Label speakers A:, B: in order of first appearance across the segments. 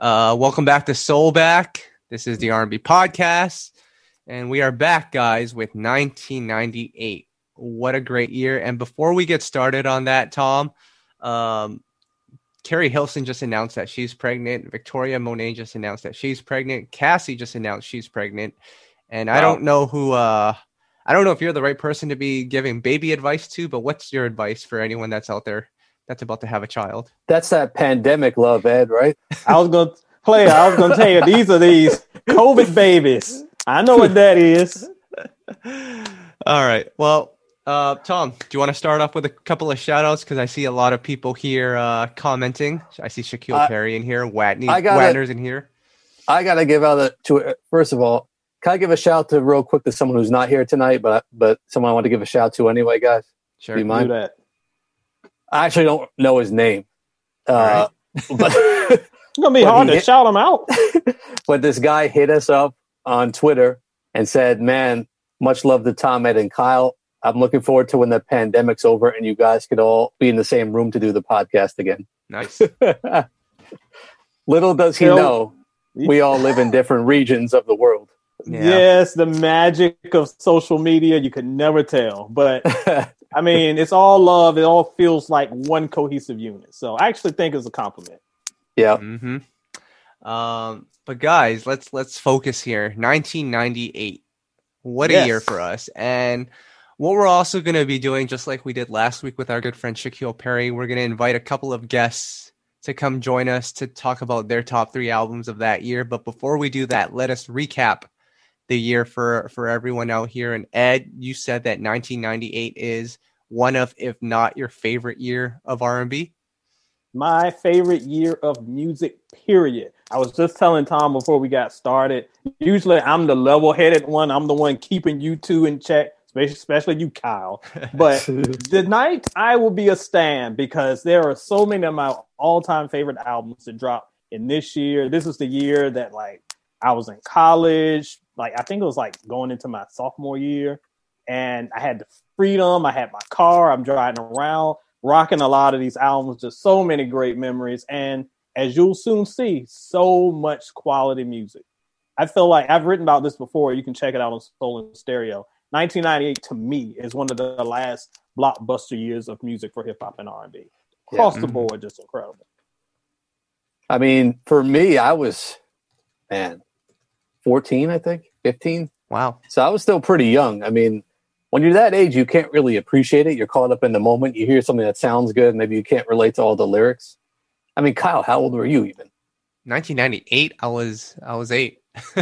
A: Uh, welcome back to Soul Back. This is the R&B podcast, and we are back, guys, with 1998. What a great year! And before we get started on that, Tom, um, Keri Hilson just announced that she's pregnant. Victoria Monet just announced that she's pregnant. Cassie just announced she's pregnant. And wow. I don't know who. Uh, I don't know if you're the right person to be giving baby advice to, but what's your advice for anyone that's out there that's about to have a child?
B: That's that pandemic love, Ed. Right?
C: I was gonna play. I was gonna tell you these are these COVID babies. I know what that is.
A: All right. Well, uh, Tom, do you want to start off with a couple of shout outs? Because I see a lot of people here uh, commenting. I see Shaquille uh, Perry in here, Watney, Watner's in here.
B: I got to give out a, to, first of all, can I give a shout to real quick to someone who's not here tonight, but but someone I want to give a shout to anyway, guys?
A: Sure. Do you mind?
C: Do that.
B: I actually don't know his name. Uh,
C: right. but it's gonna be hard to hit, shout him out.
B: but this guy hit us up on Twitter and said, "Man, much love to Tom, Ed, and Kyle. I'm looking forward to when the pandemic's over and you guys could all be in the same room to do the podcast again.
A: Nice.
B: Little does he know, we all live in different regions of the world.
C: Yeah. Yes, the magic of social media, you could never tell. But I mean, it's all love. It all feels like one cohesive unit. So I actually think it's a compliment.
B: Yeah.
A: Mm-hmm. Um, but guys, let's let's focus here. 1998. What a yes. year for us. And what we're also going to be doing, just like we did last week with our good friend Shaquille Perry, we're going to invite a couple of guests to come join us to talk about their top three albums of that year. But before we do that, let us recap the year for for everyone out here. And Ed, you said that 1998 is one of, if not your favorite year of R&B.
C: My favorite year of music, period. I was just telling Tom before we got started. Usually, I'm the level-headed one. I'm the one keeping you two in check especially, especially you, Kyle. But tonight, I will be a stand because there are so many of my all-time favorite albums to drop in this year. This is the year that like I was in college. Like I think it was like going into my sophomore year, and I had the freedom. I had my car. I'm driving around, rocking a lot of these albums. Just so many great memories, and as you'll soon see, so much quality music. I feel like I've written about this before. You can check it out on Soul and Stereo. 1998 to me is one of the last blockbuster years of music for hip hop and R&B. Across yeah. the mm-hmm. board, just incredible.
B: I mean, for me, I was, man, 14, I think, 15.
A: Wow.
B: So I was still pretty young. I mean, when you're that age, you can't really appreciate it. You're caught up in the moment. You hear something that sounds good. Maybe you can't relate to all the lyrics. I mean, Kyle, how old were you even?
A: 1998. I was I was eight.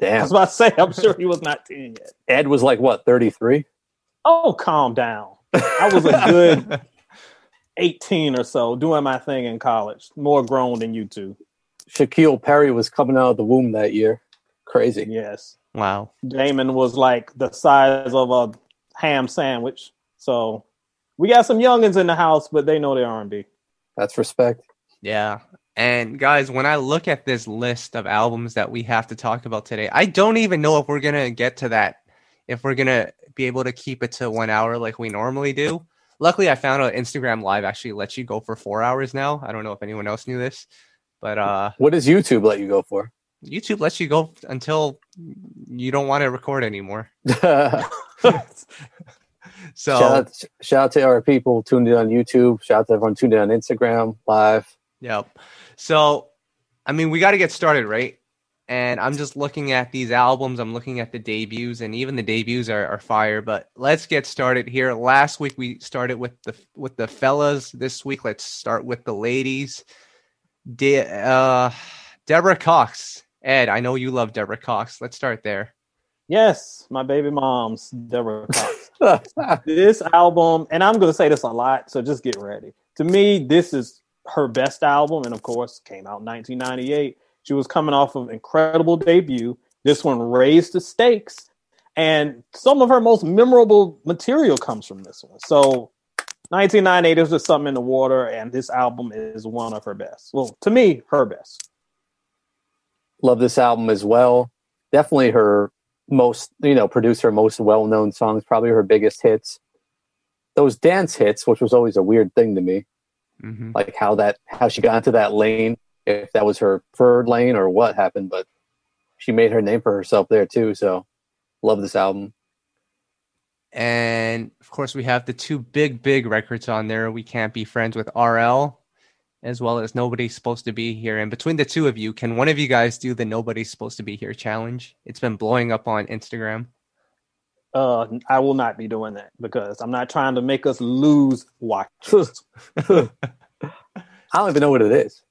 B: Damn.
C: I was about to say, I'm sure he was not 10 yet.
B: Ed was like, what, 33?
C: Oh, calm down. I was a good 18 or so doing my thing in college, more grown than you two.
B: Shaquille Perry was coming out of the womb that year. Crazy.
C: Yes.
A: Wow.
C: Damon was like the size of a ham sandwich. So we got some youngins in the house, but they know their R&B.
B: That's respect.
A: Yeah. And guys, when I look at this list of albums that we have to talk about today, I don't even know if we're going to get to that, if we're going to be able to keep it to one hour like we normally do. Luckily, I found out Instagram Live actually lets you go for four hours now. I don't know if anyone else knew this, but uh,
B: what does YouTube let you go for?
A: YouTube lets you go until you don't want to record anymore.
B: so shout out, shout out to our people tuned in on YouTube. Shout out to everyone tuned in on Instagram Live.
A: Yep. So, I mean, we got to get started, right? And I'm just looking at these albums. I'm looking at the debuts, and even the debuts are, are fire. But let's get started here. Last week we started with the with the fellas. This week, let's start with the ladies. De- uh, Deborah Cox. Ed, I know you love Deborah Cox. Let's start there.
C: Yes, my baby mom's Deborah Cox. this album, and I'm going to say this a lot, so just get ready. To me, this is her best album, and of course, came out in 1998. She was coming off of incredible debut. This one raised the stakes, and some of her most memorable material comes from this one. So, 1998 is just something in the water, and this album is one of her best. Well, to me, her best.
B: Love this album as well. Definitely her most, you know, produce her most well known songs, probably her biggest hits. Those dance hits, which was always a weird thing to me, mm-hmm. like how that how she got into that lane if that was her preferred lane or what happened, but she made her name for herself there too. So love this album.
A: And of course, we have the two big, big records on there. We can't be friends with RL, as well as Nobody's Supposed to Be Here. And between the two of you, can one of you guys do the Nobody's Supposed to Be Here challenge? It's been blowing up on Instagram.
C: Uh, I will not be doing that because I'm not trying to make us lose watchers.
B: I don't even know what it is.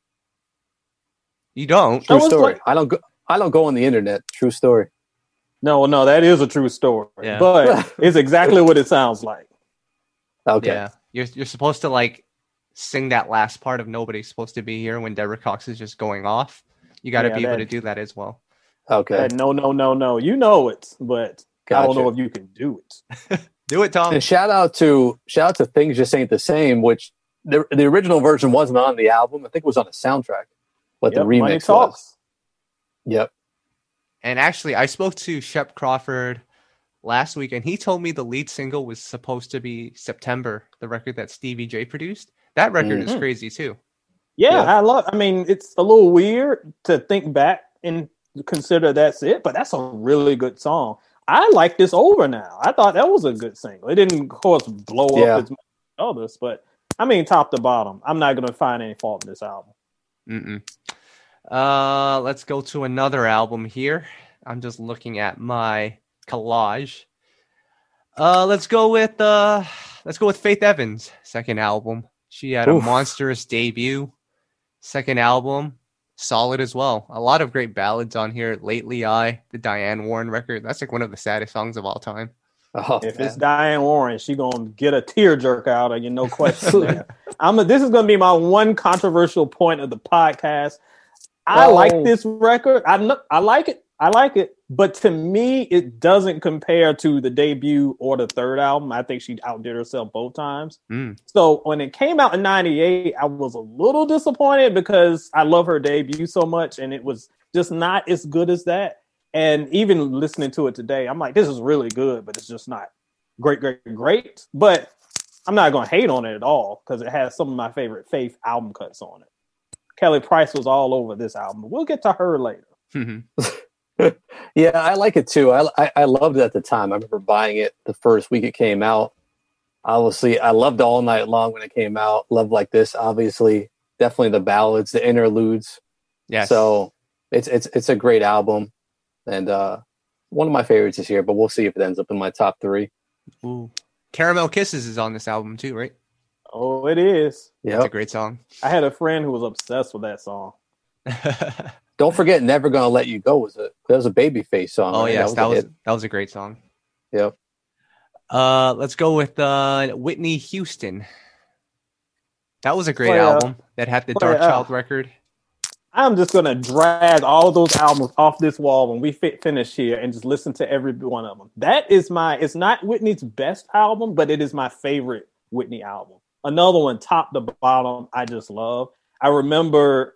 A: You don't.
B: True story. Like, I don't go. I don't go on the internet. True story.
C: No, no, that is a true story. Yeah. But it's exactly what it sounds like.
A: Okay. Yeah. You're you're supposed to like sing that last part of Nobody's Supposed to Be Here when Deborah Cox is just going off. You got to yeah, be able to do that as well.
B: Okay.
C: no, no, no, no. You know it, but gotcha. I don't know if you can do it.
A: do it, Tom.
B: And shout out to shout out to Things Just Ain't the Same, which the the original version wasn't on the album. I think it was on a soundtrack. But yep, the remix was. Yep.
A: And actually, I spoke to Shep Crawford last week, and he told me the lead single was supposed to be September, the record that Stevie J produced. That record mm-hmm. is crazy too.
C: Yeah, yeah, I love. I mean, it's a little weird to think back and consider that's it, but that's a really good song. I like this over now. I thought that was a good single. It didn't, of course, blow yeah. up as much as others, but I mean, top to bottom, I'm not going to find any fault in this album.
A: Mm-mm. Uh, let's go to another album here. I'm just looking at my collage. Uh, let's go with uh, let's go with Faith Evans' second album. She had Oof. a monstrous debut. Second album, solid as well. A lot of great ballads on here. Lately, I the Diane Warren record. That's like one of the saddest songs of all time.
C: Oh, if man. it's Diane Warren, she gonna get a tear jerk out of you, no question. I'm a, this is gonna be my one controversial point of the podcast. I oh. like this record. I I like it. I like it, but to me, it doesn't compare to the debut or the third album. I think she outdid herself both times. Mm. So when it came out in '98, I was a little disappointed because I love her debut so much, and it was just not as good as that. And even listening to it today, I'm like, this is really good, but it's just not great, great, great. But I'm not going to hate on it at all because it has some of my favorite Faith album cuts on it. Kelly Price was all over this album. We'll get to her later.
B: Mm-hmm. yeah, I like it too. I, I, I loved it at the time. I remember buying it the first week it came out. Obviously, I loved All Night Long when it came out. Love like this, obviously, definitely the ballads, the interludes. Yeah. So it's it's it's a great album, and uh, one of my favorites this year. But we'll see if it ends up in my top three.
A: Ooh. Caramel Kisses is on this album too, right?
C: Oh, it is.
A: Yeah, it's a great song.
C: I had a friend who was obsessed with that song.
B: Don't forget, "Never Gonna Let You Go" was a that was a Babyface song.
A: Oh right? yes, that was that was, that was, a great song.
B: Yep.
A: Uh, let's go with uh, Whitney Houston. That was a great oh, album that had the Darkchild record.
C: I'm just gonna drag all those albums off this wall when we fit, finish here and just listen to every one of them. That is my. It's not Whitney's best album, but it is my favorite Whitney album. Another one, top to bottom, I just love. I remember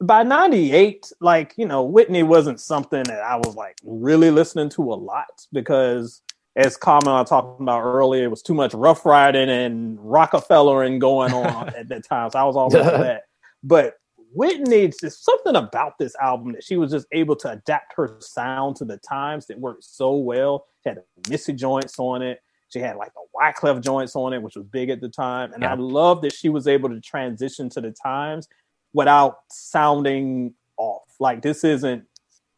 C: by 98, like, you know, Whitney wasn't something that I was like really listening to a lot because as Carmen I talking about earlier, it was too much rough riding and Roc-A-Fella and going on at that time. So I was all over that. But Whitney, just something about this album that she was just able to adapt her sound to the times that worked so well. She had Missy joints on it. She had like the Wyclef joints on it, which was big at the time. And yeah. I love that she was able to transition to the times without sounding off. Like this isn't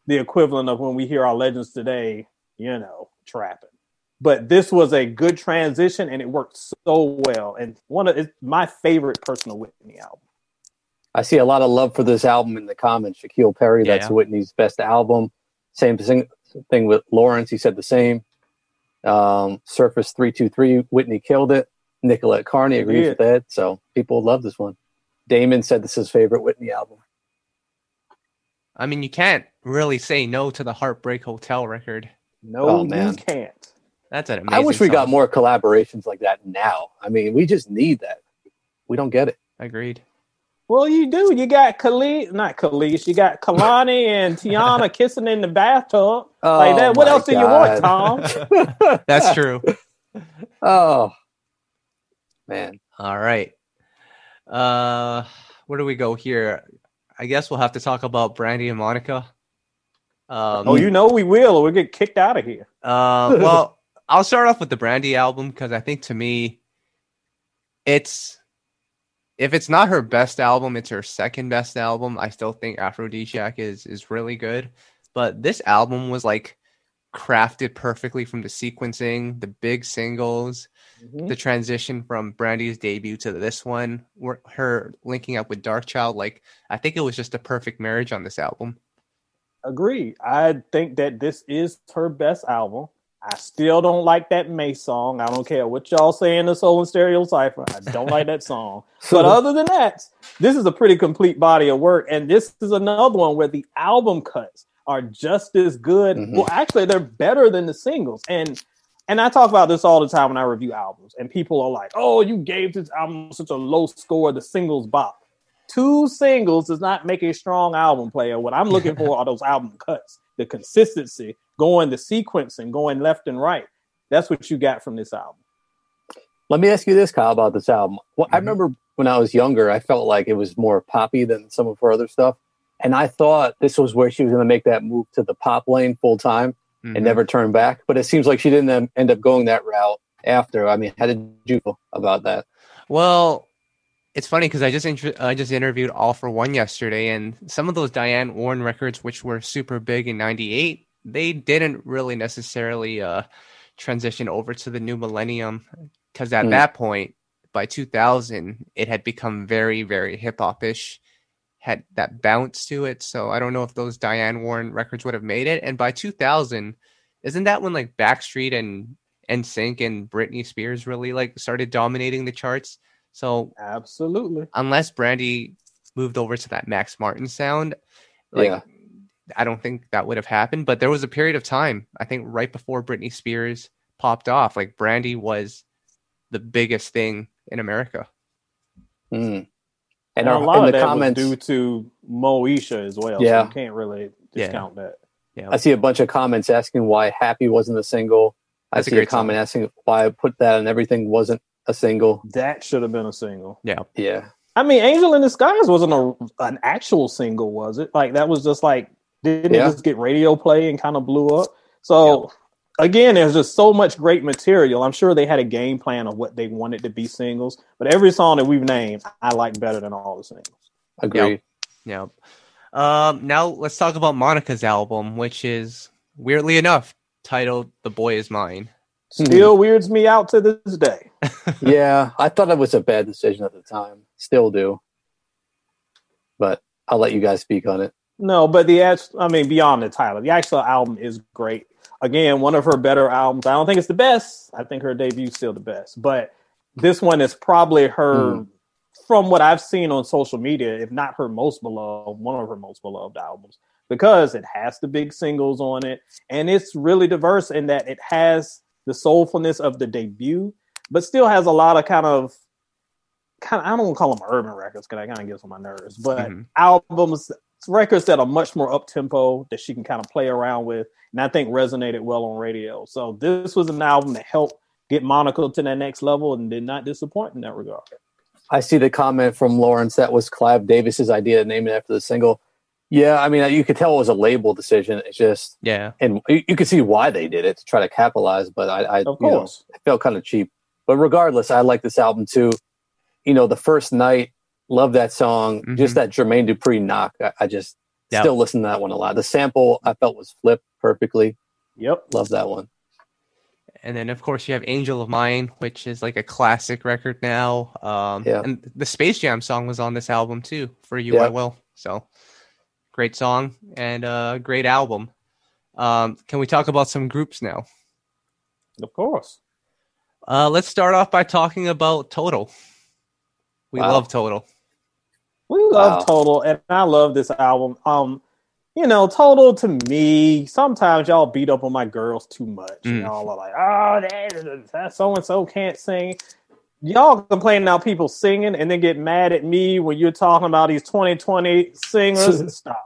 C: the equivalent of when we hear our legends today, you know, trapping. But this was a good transition and it worked so well. And one of it's my favorite personal Whitney album.
B: I see a lot of love for this album in the comments. Shaquille Perry, yeah. that's Whitney's best album. Same thing, thing with Lawrence. He said the same. Um, Surface 323, Whitney killed it. Nicolette Carney agrees yeah. with that. So people love this one. Damon said this is his favorite Whitney album.
A: I mean, you can't really say no to the Heartbreak Hotel record.
C: No, oh, man. you can't.
A: That's an
B: I wish we got more collaborations like that now. I mean, we just need that. We don't get it.
A: Agreed.
C: Well, you do. You got Khalid, not Khalees. You got Kehlani and Teyana kissing in the bathtub oh, like that. What else God. do you want,
A: Tom? That's true.
B: Oh man.
A: All right. Uh, where do we go here? I guess we'll have to talk about Brandy and Monica.
C: Um, oh, you know we will, or we'll get kicked out of here.
A: Uh, well, I'll start off with the Brandy album because I think to me, it's if it's not her best album, it's her second best album. I still think Aphrodisiac is is really good, but this album was like crafted perfectly from the sequencing, the big singles, mm-hmm. the transition from Brandy's debut to this one, her linking up with Darkchild. Like I think it was just a perfect marriage on this album.
C: Agree. I think that this is her best album. I still don't like that May song. I don't care what y'all say in the Soul and Stereo Cipher. I don't like that song. But other than that, this is a pretty complete body of work. And this is another one where the album cuts are just as good. Mm-hmm. Well, actually, they're better than the singles. And and I talk about this all the time when I review albums. And people are like, "Oh, you gave this album such a low score. The singles bop." Two singles does not make a strong album player. What I'm looking for are those album cuts, the consistency, going the sequencing, going left and right. That's what you got from this album.
B: Let me ask you this, Kyle, about this album. Well, mm-hmm. I remember when I was younger, I felt like it was more poppy than some of her other stuff. And I thought this was where she was going to make that move to the pop lane full time mm-hmm. and never turn back. But it seems like she didn't end up going that route after. I mean, how did you feel about that?
A: Well, it's funny because I just I just interviewed All-4-One yesterday, and some of those Diane Warren records, which were super big in '98, they didn't really necessarily uh, transition over to the new millennium because at mm. that point, by 2000, it had become very very hip hop ish, had that bounce to it. So I don't know if those Diane Warren records would have made it. And by 2000, isn't that when like Backstreet and NSYNC and Britney Spears really like started dominating the charts? So
C: absolutely,
A: unless Brandy moved over to that Max Martin sound, like yeah. I don't think that would have happened. But there was a period of time, I think, right before Britney Spears popped off, like Brandy was the biggest thing in America.
B: Mm.
C: And, and a lot of that comments due to Moesha as well. Yeah, so you can't really discount yeah. that.
B: Yeah, I see a bunch of comments asking why "Happy" wasn't a single. That's I see a, a comment song. asking why I put that and everything wasn't a single.
C: That should have been a single.
A: Yeah.
B: Yeah.
C: I mean, Angel in Disguise wasn't a an actual single, was it? Like that was just like didn't yeah. it just get radio play and kind of blew up? So again, there's just so much great material. I'm sure they had a game plan of what they wanted to be singles, but every song that we've named, I like better than all the singles.
B: Agree.
A: Yep. yep. Um, now let's talk about Monica's album, which is weirdly enough titled "The Boy Is Mine."
C: Still hmm. weirds me out to this day.
B: yeah, I thought it was a bad decision at the time. Still do. But I'll let you guys speak on it.
C: No, but the I mean, beyond the title, the actual album is great. Again, one of her better albums. I don't think it's the best. I think her debut is still the best, but this one is probably her, mm. from what I've seen on social media, if not her most beloved, one of her most beloved albums because it has the big singles on it, and it's really diverse in that it has the soulfulness of the debut, but still has a lot of kind of kind of I don't want to call them urban records because I kind of gets on my nerves, but mm-hmm. albums records that are much more up tempo that she can kind of play around with, and I think resonated well on radio. So this was an album that helped get Monica to that next level and did not disappoint in that regard.
B: I see the comment from Lawrence that was Clive Davis's idea to name it after the single. Yeah, I mean, you could tell it was a label decision. It's just
A: yeah,
B: and you, you could see why they did it to try to capitalize. But I, I of course, know, it felt kind of cheap. But regardless, I like this album too. You know, the first night, love that song. Mm-hmm. Just that Jermaine Dupri knock. I, I just yep. still listen to that one a lot. The sample I felt was flipped perfectly.
C: Yep,
B: love that one.
A: And then, of course, you have "Angel of Mine," which is like a classic record now. Um, yeah. And the Space Jam song was on this album too. For you, yep. I will. So Great song and a uh, great album. Um, can we talk about some groups now?
C: Of course.
A: Uh, let's start off by talking about Total. We wow. love Total.
C: We love wow. Total, and I love this album. Um, you know, Total to me, sometimes y'all beat up on my girls too much. Mm. Y'all are like, oh, that so and so can't sing y'all complain about people singing and then get mad at me when you're talking about these 2020 singers and stuff.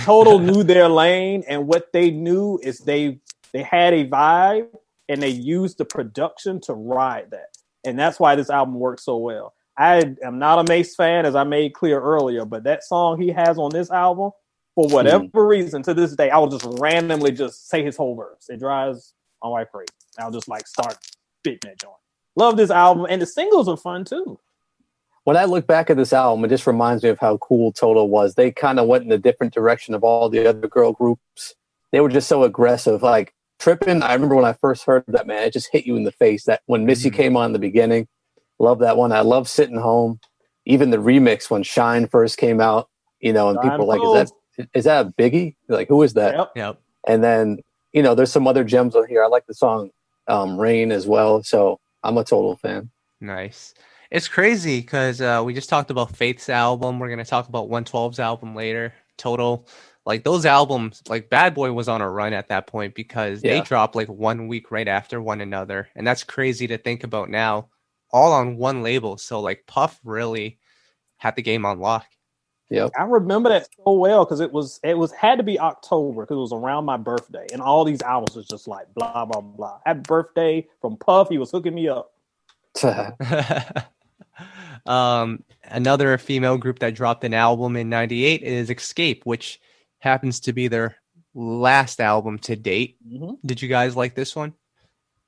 C: Total knew their lane, and what they knew is they they had a vibe and they used the production to ride that. And that's why this album works so well. I am not a Mase fan, as I made clear earlier, but that song he has on this album, for whatever mm. reason, to this day, I will just randomly just say his whole verse. It drives my wife crazy. I'll just like start spitting that joint. Love this album, and the singles are fun too.
B: When I look back at this album, it just reminds me of how cool Total was. They kind of went in a different direction of all the other girl groups. They were just so aggressive. Like tripping, I remember when I first heard that, man, it just hit you in the face. That when Missy mm-hmm. came on in the beginning, love that one. I love Sitting Home. Even the remix when Shine first came out, you know, and Shine people were like, is that, is that a Biggie? Like, who is that?
A: Yep. yep.
B: And then, you know, there's some other gems on here. I like the song um, Rain as well. So I'm a total fan.
A: Nice. It's crazy because uh, we just talked about Faith's album. We're going to talk about 112's album later. Total. Like those albums, like Bad Boy was on a run at that point because yeah. they dropped like one week right after one another. And that's crazy to think about now, all on one label. So like Puff really had the game on lock.
B: Yeah,
C: I remember that so well because it was it was had to be October because it was around my birthday, and all these albums was just like blah blah blah. Happy birthday from Puff. He was hooking me up.
A: um, another female group that dropped an album in '98 is Xscape, which happens to be their last album to date. Mm-hmm. Did you guys like this one?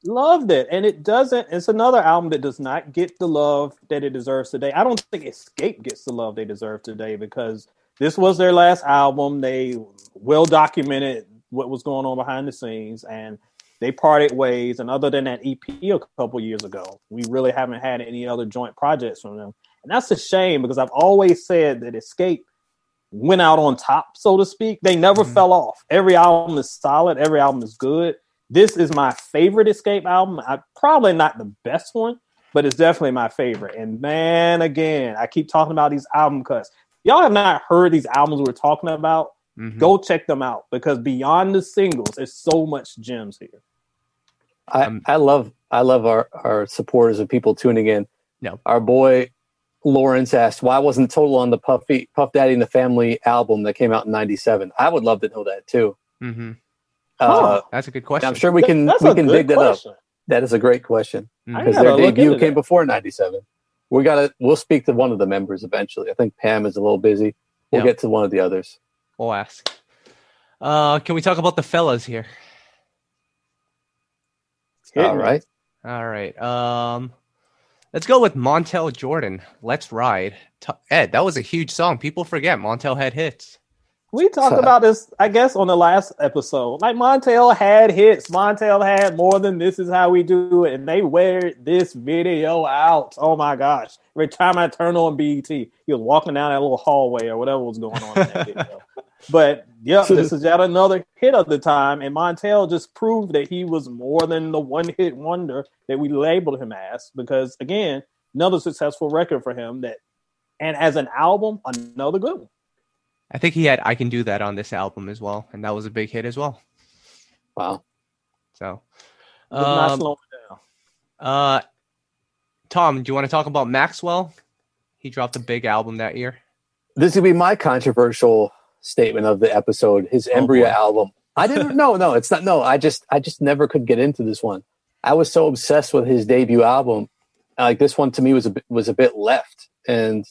C: Loved it. And it doesn't, it's another album that does not get the love that it deserves today. I don't think Xscape gets the love they deserve today because this was their last album. They well documented what was going on behind the scenes and they parted ways. And other than that EP a couple years ago, we really haven't had any other joint projects from them. And that's a shame because I've always said that Xscape went out on top, so to speak. They never mm-hmm. fell off. Every album is solid, every album is good this is my favorite Xscape album. I, probably not the best one, but it's definitely my favorite. And man, again, I keep talking about these album cuts. Y'all have not heard these albums we're talking about. Mm-hmm. Go check them out because beyond the singles, there's so much gems here.
B: I, um, I love I love our, our supporters and people tuning in.
A: No.
B: Our boy Lawrence asked, why wasn't Total on the Puffy Puff Daddy and the Family album that came out in '97? I would love to know that too.
A: Mm-hmm. Uh, That's a good question.
B: I'm sure we can That's we can dig that up. That is a great question because their debut came that. before '97. We got to. We'll speak to one of the members eventually. I think Pam is a little busy. We'll yep. get to one of the others.
A: We'll ask. Uh, can we talk about the fellas here?
B: All right.
A: All right. Um, let's go with Montel Jordan. Let's ride. Ed, that was a huge song. People forget Montel had hits.
C: We talked about this, I guess, on the last episode. Like Montel had hits. Montel had more than this is how we do it, and they wear this video out. Oh my gosh! Every time I turn on BET, he was walking down that little hallway or whatever was going on in that video. but yeah, this is yet another hit of the time, and Montel just proved that he was more than the one-hit wonder that we labeled him as. Because again, another successful record for him. That, and as an album, another good one.
A: I think he had I Can Do That on this album as well, and that was a big hit as well.
B: Wow.
A: So, um, uh, Tom, do you want to talk about Maxwell? He dropped a big album that year.
B: This would be my controversial statement of the episode. His oh, Embryo album. I didn't. no, no, it's not. No, I just, I just never could get into this one. I was so obsessed with his debut album. Like this one to me was a bit, was a bit left, and.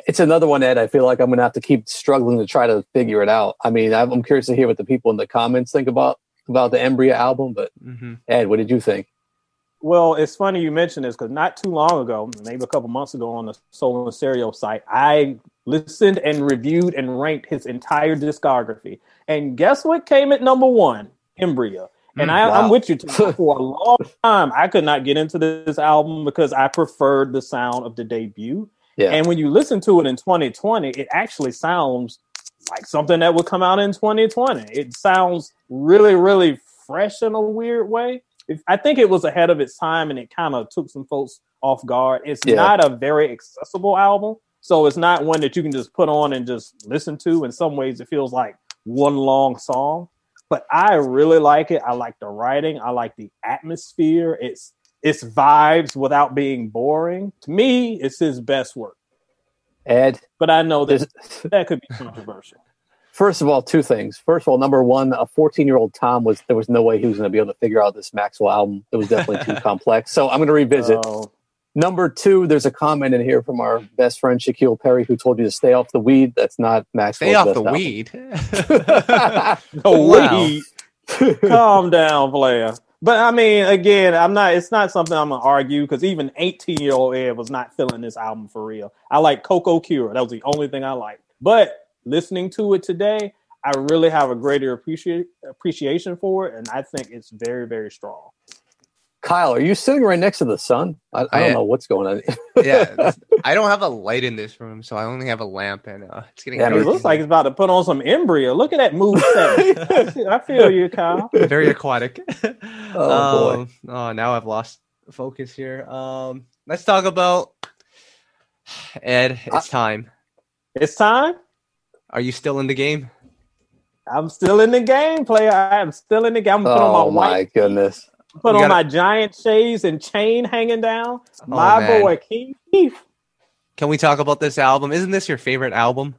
B: Yeah it's another one Ed. I feel like I'm going to have to keep struggling to try to figure it out. I mean, I'm curious to hear what the people in the comments think about about the Embryo album. But mm-hmm. Ed, what did you think?
C: Well, it's funny you mentioned this because not too long ago, maybe a couple months ago, on the Soul and Stereo site, I listened and reviewed and ranked his entire discography. And guess what came at number one? Embryo. And mm, I, wow. I'm with you Tom, for a long time. I could not get into this album because I preferred the sound of the debut. Yeah. And when you listen to it in 2020, it actually sounds like something that would come out in 2020. It sounds really, really fresh in a weird way. I think it was ahead of its time and it kind of took some folks off guard. It's yeah. not a very accessible album. So it's not one that you can just put on and just listen to. In some ways, it feels like one long song. But I really like it. I like the writing. I like the atmosphere. It's it's vibes without being boring. To me, it's his best work.
B: Ed,
C: but I know that that could be controversial.
B: First of all, two things. First of all, number one, a 14 year old Tom was there was no way he was going to be able to figure out this Maxwell album. It was definitely too complex. So I'm going to revisit. Oh. Number two, there's a comment in here from our best friend Shaquille Perry who told you to stay off the weed. That's not Max.
A: Stay off
B: best
A: the
B: album.
A: weed.
C: The weed. Calm down, player. But I mean, again, I'm not. It's not something I'm gonna argue because even 18 year old Ed was not feeling this album for real. I like Cococure. That was the only thing I liked. But listening to it today, I really have a greater appreciate appreciation for it, and I think it's very, very strong.
B: Kyle, are you sitting right next to the sun? I, I
A: I
B: don't know what's going on.
A: yeah, I don't have a light in this room, so I only have a lamp, and uh, it's getting
B: Yeah,
C: It looks like it's about to put on some embryo. Look at that move set. I feel you, Kyle.
A: very aquatic.
B: Oh,
A: Um, oh, now I've lost focus here. Um, let's talk about Ed. It's time.
C: It's time.
A: Are you still in the game?
C: I'm still in the game, player. I am still in the game. I'm putting
B: oh
C: on my
B: my
C: white
B: goodness!
C: Put on
A: gotta-
C: my giant shades and chain hanging down.
A: Oh,
C: My
A: man.
C: boy Keith.
A: Can we talk about this album? Isn't this your favorite album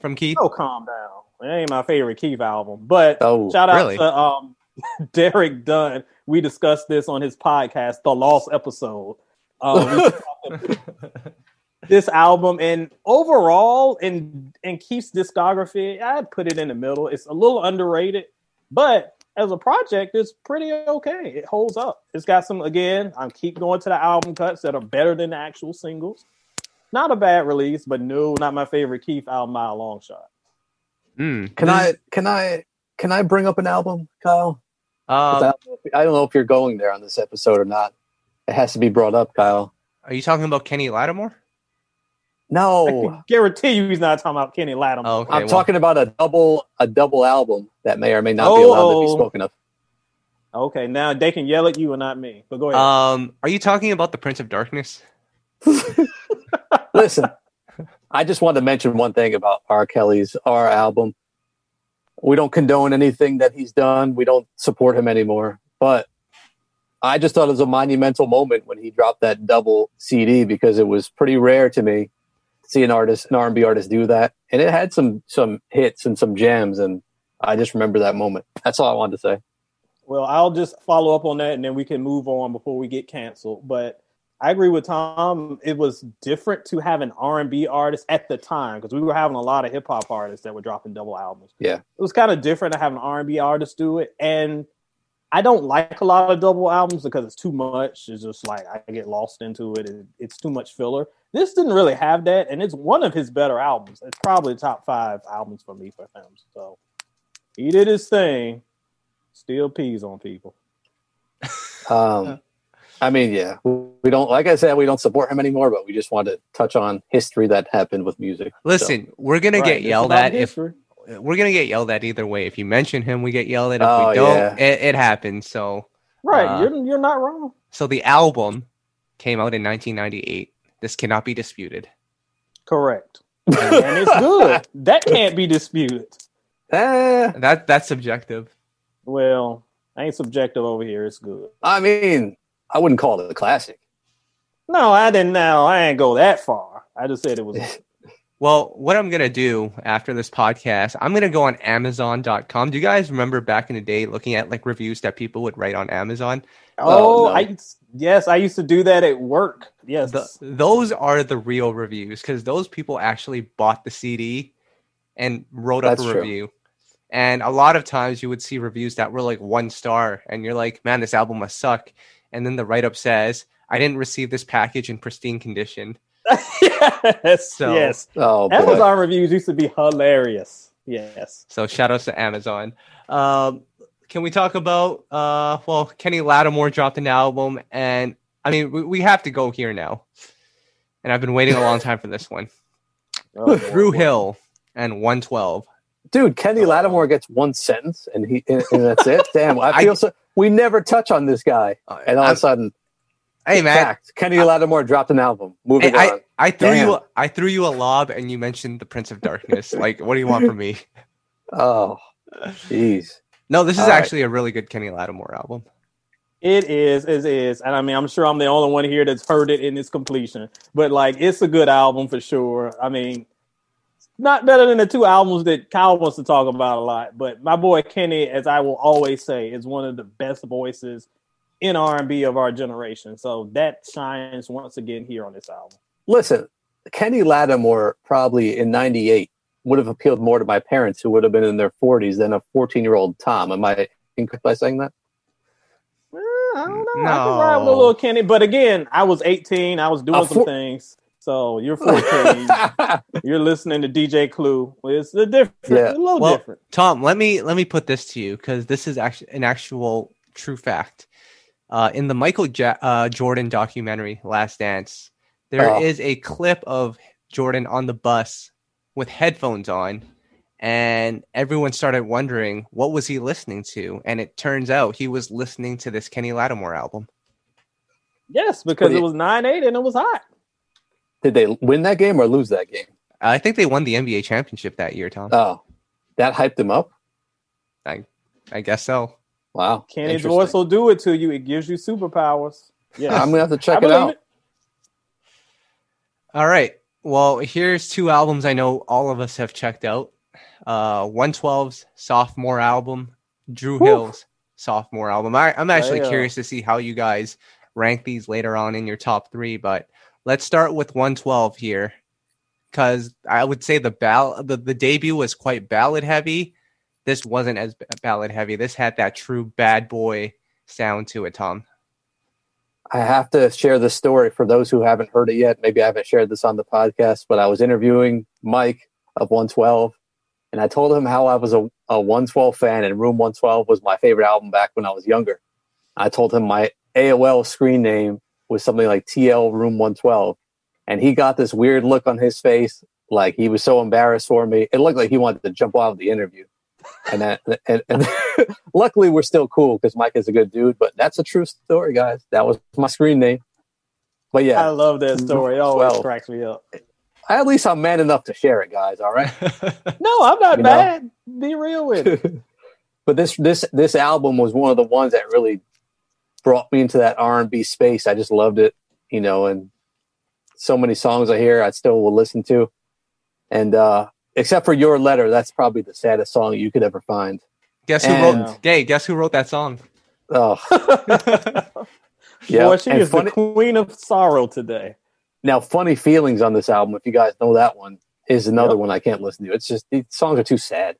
A: from Keith?
C: Oh, calm down. It ain't my favorite Keith album, but
B: Oh,
C: shout out
A: really?
C: to um Derek Dunn. We discussed this on his podcast, The Lost Episode. Um, we talked about this album and overall in in Keith's discography, I'd put it in the middle. It's a little underrated, but as a project, it's pretty okay. It holds up. It's got some again. I keep going to the album cuts that are better than the actual singles. Not a bad release, but no, not my favorite Keith album by a long shot.
A: Mm.
B: can I can I can I bring up an album, Kyle?
A: Um,
B: I, don't know if, I don't know if you're going there on this episode or not. It has to be brought up, Kyle.
A: are you talking about Kenny Lattimore?
C: I
B: No,
C: can guarantee you he's not talking about Kenny Lattimore.
A: Oh, okay.
B: I'm
A: well,
B: talking about a double a double album that may or may not be allowed to be
C: Oh.
B: spoken of.
C: Okay, now they can yell at you and not me. But go ahead.
A: Um, are you talking about the Prince of Darkness?
B: Listen, I just wanted to mention one thing about R. Kelly's R album. We don't condone anything that he's done. We don't support him anymore. But I just thought it was a monumental moment when he dropped that double CD because it was pretty rare to me to see an artist, an R&B artist, do that, and it had some some hits and some jams, and I just remember that moment. That's all I wanted to say.
C: Well, I'll just follow up on that and then we can move on before we get canceled. But I agree with Tom. It was different to have an R&B artist at the time because we were having a lot of hip hop artists that were dropping double albums.
B: Yeah.
C: It was kind of different to have an R&B artist do it. And I don't like a lot of double albums because it's too much. It's just like I get lost into it. it it's too much filler. This didn't really have that. And it's one of his better albums. It's probably top five albums for me for him. So he did his thing. Still peas on people.
B: Um, I mean, yeah, we don't. Like I said, we don't support him anymore, but we just want to touch on history that happened with music. So,
A: Listen, we're gonna
C: Right,
A: get yelled
C: about
A: at if we're gonna get yelled at either way. If you mention him, we get yelled at. If
B: Oh,
A: we don't,
B: yeah.
A: it, it happens. So,
C: right,
A: uh,
C: you're you're not wrong.
A: so the album came out in 1998. This cannot be disputed.
C: Correct, and it's good. That can't be disputed.
B: eh,
A: That that's subjective.
C: Well, I ain't subjective over here. It's good.
B: I mean, I wouldn't call it a classic.
C: No, I didn't. Now I ain't go that far. I just said it was.
A: Well, what I'm gonna do after this podcast, I'm gonna go on Amazon.com. Do you guys remember back in the day looking at like reviews that people would write on Amazon?
C: Oh,
B: Oh, no.
C: I yes, I used to do that at work. Yes,
A: The, those are the real reviews because those people actually bought the CD and wrote up a
B: true.
A: review. And a lot of times you would see reviews that were like one star, and you're like, man, this album must suck. And then the write up says, I didn't receive this package in pristine condition.
C: yes,
A: So-
C: yes.
B: Oh boy.
C: Amazon reviews used to be hilarious. Yes.
A: So shout outs to Amazon. Um, can we talk about, uh, well, Kenny Lattimore dropped an album, and I mean, we, we have to go here now. And I've been waiting a long time for this one.
C: Oh, boy.
A: Dru Hill and 112.
B: Dude, Kenny Lattimore gets one sentence and he and, and that's it. Damn, I
A: I-
B: feel so. We never touch on this guy,
A: Uh,
B: and all
A: I'm-
B: of a sudden,
A: hey man,
B: fact, Kenny Lattimore dropped an album. Moving
A: Hey,
B: on.
A: I, I threw
B: Damn.
A: you I threw you a lob and you mentioned the Prince of Darkness. like, what do you want from me?
B: Oh, jeez.
A: No, this is
B: All right.
A: actually a really good Kenny Lattimore album.
C: It is, it is, and I mean, I'm sure I'm the only one here that's heard it in its completion. But like, it's a good album for sure. I mean, not better than the two albums that Kyle wants to talk about a lot. But my boy Kenny, as I will always say, is one of the best voices in R and B of our generation. So that shines once again here on this album.
B: Listen, Kenny Lattimore probably in '98 would have appealed more to my parents, who would have been in their 40s, than a 14 year old Tom. Am I incorrect by saying that?
C: I don't know. No. I can ride with a little Kenny, but again, I was 18. I was doing uh, some things. So you're 14. you're listening to DJ Clue. It's a different, yeah. a little well, different.
A: Tom, let me let me put this to you because this is actually an actual true fact. Uh, in the Michael ja- uh, Jordan documentary, Last Dance, there oh. is a clip of Jordan on the bus with headphones on, and everyone started wondering what was he listening to, and it turns out he was listening to this Kenny Lattimore album.
C: Yes, because it was nine eight and it was hot.
B: Did they win that game or lose that game?
A: I think they won the NBA championship that year, Tom.
B: Oh, that hyped them up.
A: I, I guess so.
B: Wow,
C: Kenny Dorsey will do it to you. It gives you superpowers.
B: Yeah, I'm gonna have to check it out. It.
A: All right. Well, here's two albums I know all of us have checked out. Uh, 112's sophomore album, Dru Hill's sophomore album. I, am actually yeah. curious to see how you guys rank these later on in your top three, but let's start with 112 here because I would say the ball the, the debut was quite ballad heavy. This wasn't as ballad heavy. This had that true bad boy sound to it, Tom.
B: I have to share this story for those who haven't heard it yet. Maybe I haven't shared this on the podcast, but I was interviewing Mike of 112, and I told him how I was a, a 112 fan, and Room 112 was my favorite album back when I was younger. I told him my AOL screen name was something like TL Room 112. And he got this weird look on his face, like he was so embarrassed for me. It looked like he wanted to jump out of the interview. And that, and, and luckily we're still cool because Mike is a good dude. But that's a true story, guys. That was my screen name. But yeah,
C: I love that story. It always well, cracks me up.
B: At least I'm man enough to share it, guys. All right.
C: no, I'm not you. Know? Be real with it.
B: but this this this album was one of the ones that really brought me into that R and B space. I just loved it, you know, and so many songs I hear I still will listen to. And uh except for your letter, that's probably the saddest song you could ever find.
A: Guess who and, wrote Gay, guess who wrote that song?
B: Oh.
C: yeah. Boy, she and is funny, the queen of sorrow today.
B: Now, funny feelings on this album, if you guys know that one, is another yep. one I can't listen to. It's just these songs are too sad.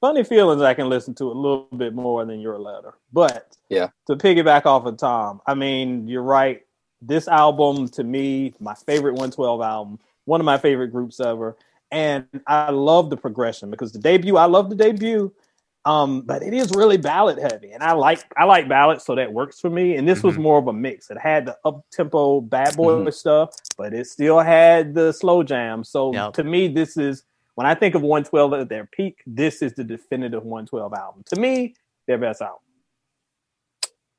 C: Funny Feelings I can listen to a little bit more than your letter. But
B: yeah,
C: to piggyback off of Tom, I mean, you're right. This album to me, my favorite 112 album, one of my favorite groups ever. And I love the progression because the debut, I love the debut. Um, but it is really ballad heavy, and I like I like ballads, so that works for me. And this mm-hmm. was more of a mix. It had the up tempo bad boy mm-hmm. stuff, but it still had the slow jam. So yep. to me, this is when I think of 112 at their peak, this is the definitive 112 album. To me, their best album.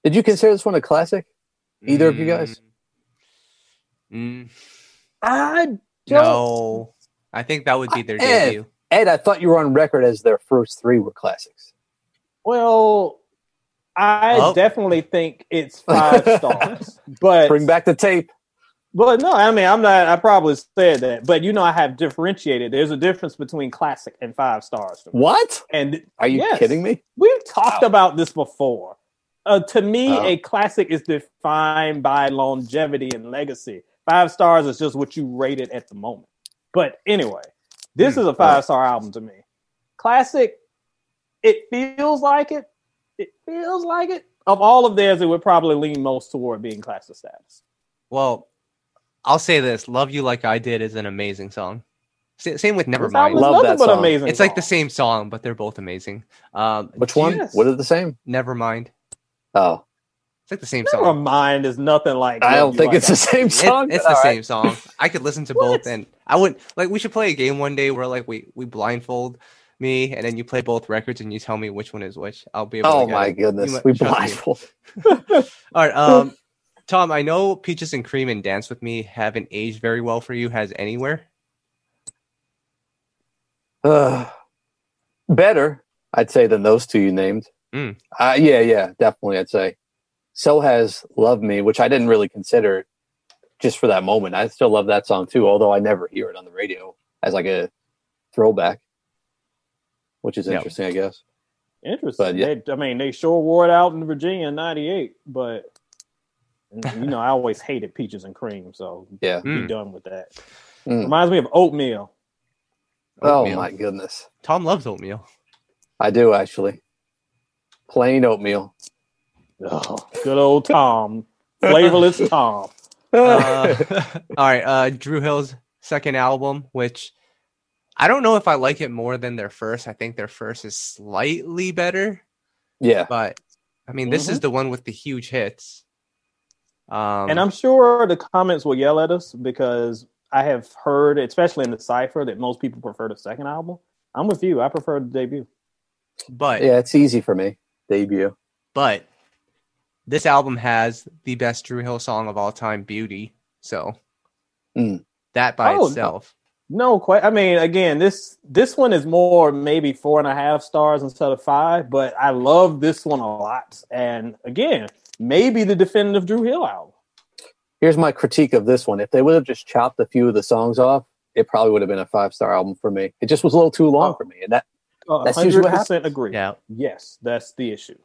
B: Did you consider this one a classic? Either mm. of you guys?
A: Mm.
C: I don't.
A: No. I think that would be their Ed, debut.
B: Ed, I thought you were on record as their first three were classics.
C: Well, I oh. definitely think it's five stars. but
B: bring back the tape.
C: But no, I mean, I'm not. I probably said that, but you know, I have differentiated. There's a difference between classic and five stars.
B: What?
C: And
B: are you yes, kidding me?
C: We've talked wow. about this before. Uh, to me, oh. a classic is defined by longevity and legacy. Five stars is just what you rate it at the moment. But anyway, this mm. is a five star album to me. Classic, it feels like it. It feels like it. Of all of theirs, it would probably lean most toward being classic status.
A: Well, I'll say this: "Love You Like I Did" is an amazing song. Same with Nevermind.
C: Love that song. Amazing
A: it's
C: song.
A: like the same song, but they're both amazing. Um,
B: Which one? Yes. What are the same?
A: Nevermind.
B: Oh,
A: it's like the same song.
C: Mind is nothing like.
B: I don't think
C: like
B: it's the same song.
A: It, it's the right. same song. I could listen to both, and I would like. We should play a game one day where like we we blindfold me, and then you play both records, and you tell me which one is which. I'll be able.
B: Oh my goodness, we blindfold.
A: All right. Um, Tom, I know Peaches and Cream and Dance with Me haven't aged very well for you. Has anywhere?
B: Uh, better, I'd say, than those two you named.
A: Mm.
B: Uh, yeah, yeah, definitely. I'd say. So has Love Me, which I didn't really consider just for that moment. I still love that song too, although I never hear it on the radio as like a throwback, which is interesting, yep. I guess.
C: Interesting. But, yeah. They, I mean, they sure wore it out in Virginia in '98, but you know, I always hated peaches and cream, so
B: yeah,
C: be mm. done with that. Mm. Reminds me of oatmeal.
B: oatmeal. Oh my goodness,
A: Tom loves oatmeal.
B: I do actually. Plain oatmeal.
C: Oh, good old Tom, flavorless Tom.
A: Uh, all right, uh, Dru Hill's second album, which I don't know if I like it more than their first. I think their first is slightly better.
B: Yeah,
A: but I mean, this mm-hmm. is the one with the huge hits.
C: Um, and I'm sure the comments will yell at us because I have heard, especially in the cipher, that most people prefer the second album. I'm with you. I prefer the debut.
A: But
B: yeah, it's easy for me. Debut.
A: But this album has the best Dru Hill song of all time, "Beauty." So
B: mm.
A: that by oh, itself.
C: No. no, quite. I mean, again, this this one is more maybe four and a half stars instead of five, but I love this one a lot. And again, maybe the definitive Dru Hill album.
B: Here's my critique of this one. If they would have just chopped a few of the songs off, it probably would have been a five star album for me. It just was a little too long oh. for me, and that
C: uh, that's usually what happens. Agree. Yeah. Yes, that's the issue.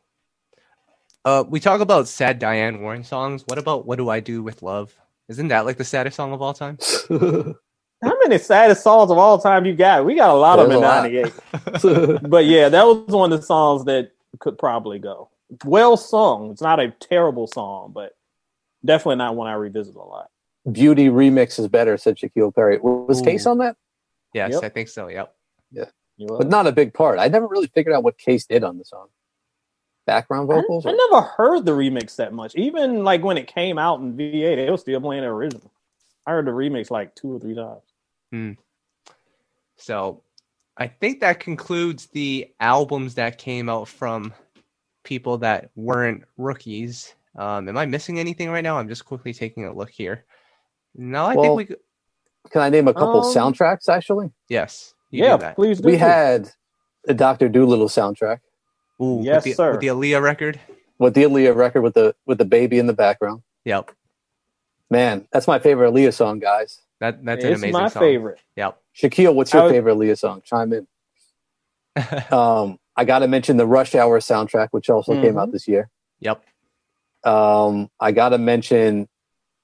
A: Uh, we talk about sad Diane Warren songs. What about "What Do I Do with Love"? Isn't that like the saddest song of all time?
C: How many saddest songs of all time you got? We got a lot There's of them in '98. but yeah, that was one of the songs that could probably go well sung. It's not a terrible song, but definitely not one I revisit a lot.
B: Beauty remix is better, said Shaquille Perry. Was Ooh. Case on that?
A: Yes, yep. I think so. Yep.
B: Yeah, but not a big part. I never really figured out what Case did on the song. Background vocals.
C: I, I, never heard the remix that much. Even like when it came out in VA, they were still playing the original. I heard the remix like two or three times.
A: Hmm. So, I think that concludes the albums that came out from people that weren't rookies. Um, am I missing anything right now? I'm just quickly taking a look here. No, I well, think we.
B: Can I name a couple um, soundtracks actually?
A: Yes.
C: Yeah, please.
B: Do we had a Doctor Dolittle soundtrack.
A: Ooh, yes, with the, sir. With the Aaliyah record.
B: With the Aaliyah record, with the with the baby in the background.
A: Yep.
B: Man, that's my favorite Aaliyah song, guys.
A: That that's it's an amazing song.
C: That's my
A: song.
C: favorite.
A: Yep.
B: Shaquille, what's your would... favorite Aaliyah song? Chime in. um, I got to mention the Rush Hour soundtrack, which also mm-hmm. came out this year.
A: Yep.
B: Um, I got to mention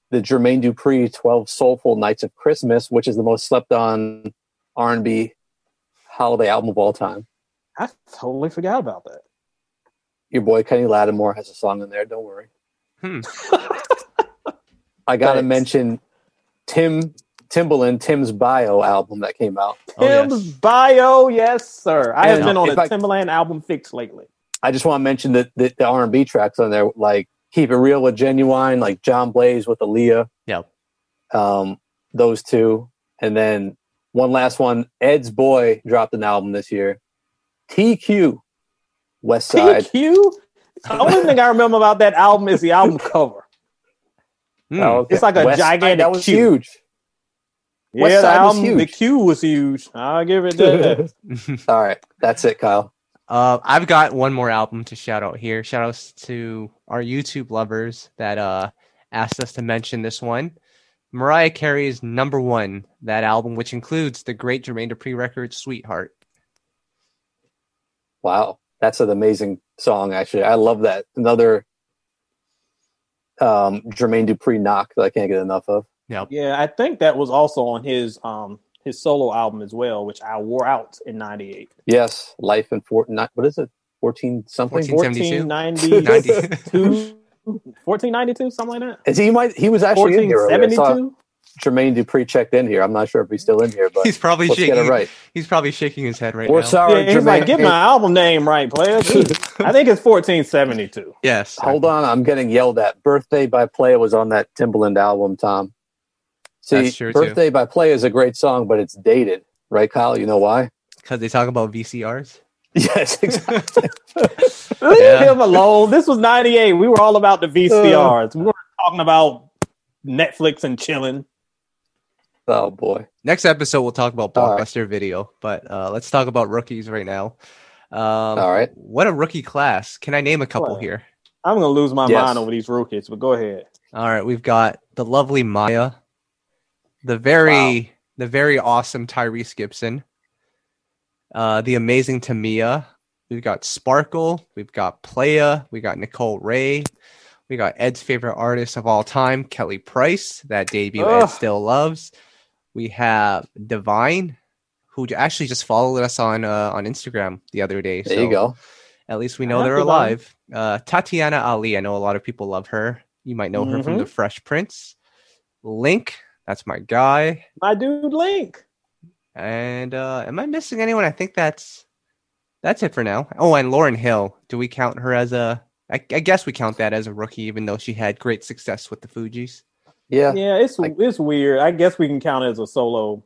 B: the Jermaine Dupri 12 Soulful Nights of Christmas, which is the most slept on R&B holiday album of all time.
C: I totally forgot about that.
B: Your boy Kenny Lattimore has a song in there. Don't worry.
A: Hmm.
B: I got to mention Tim Timbaland Tim's Bio album that came out.
C: Tim's oh, yes. Bio, yes, sir. I and have been on a I, Timbaland album fix lately.
B: I just want to mention that the, the R and B tracks on there, like "Keep It Real" with Ginuwine, like John Blaze with Aaliyah.
A: Yep.
B: Um, those two, and then one last one. Ed's Boy dropped an album this year. TQ, West Side.
C: TQ. The only thing I remember about that album is the album cover.
B: Mm. Okay.
C: It's like a West gigantic. Side, that
B: was Q. huge.
C: Yeah, the album, the queue was huge. I'll give it that.
B: All right, that's it, Kyle.
A: Uh, I've got one more album to shout out here. Shout outs to our YouTube lovers that uh, asked us to mention this one. Mariah Carey's number one, that album, which includes the great Jermaine Dupri record, Sweetheart.
B: Wow, that's an amazing song, actually. I love that. Another um, Jermaine Dupri knock that I can't get enough of.
A: Yep.
C: Yeah, I think that was also on his um his solo album as well, which I wore out in '98.
B: Yes, Life in four. Not, what is it? Fourteen something.
C: 1492. 1492, something like that.
B: Is he might he was actually in here. Jermaine Dupri checked in here. I'm not sure if he's still in here, but
A: he's probably shaking. It right. He's probably shaking his head right
B: We're
A: now.
B: sorry,
C: yeah, he's like, get my album name right, players. I think it's 1472.
A: Yes.
B: Hold on, I'm getting yelled at. Birthday by Playa was on that Timbaland album, Tom. See, Birthday too. by Play is a great song, but it's dated, right, Kyle? You know why?
A: Because they talk about VCRs.
B: Yes, exactly.
C: Leave yeah. him alone. This was 98. We were all about the VCRs. Uh. we were talking about Netflix and chilling.
B: Oh boy.
A: Next episode we'll talk about Blockbuster right. Video, but uh, let's talk about rookies right now. Um,
B: all right.
A: What a rookie class. Can I name a couple here?
C: I'm going to lose my yes. mind over these rookies, but go ahead.
A: All right, we've got the lovely Mya, the very wow. the very awesome Tyrese Gibson, uh, the amazing Tamia, we've got Sparkle, we've got Playa, we got Nicole Wray, we got Ed's favorite artist of all time, Kelly Price, that debut Ugh. Ed still loves. We have Divine, who actually just followed us on uh, on Instagram the other day.
B: There so you go.
A: At least we know they're alive. Uh, Tatyana Ali, I know a lot of people love her. You might know mm-hmm. her from The Fresh Prince. Link, that's my guy.
C: My dude, Link.
A: And uh, am I missing anyone? I think that's that's it for now. Oh, and Lauryn Hill. Do we count her as a? I, I guess we count that as a rookie, even though she had great success with the Fugees.
C: Yeah, yeah, it's like, it's weird. I guess we can count it as a solo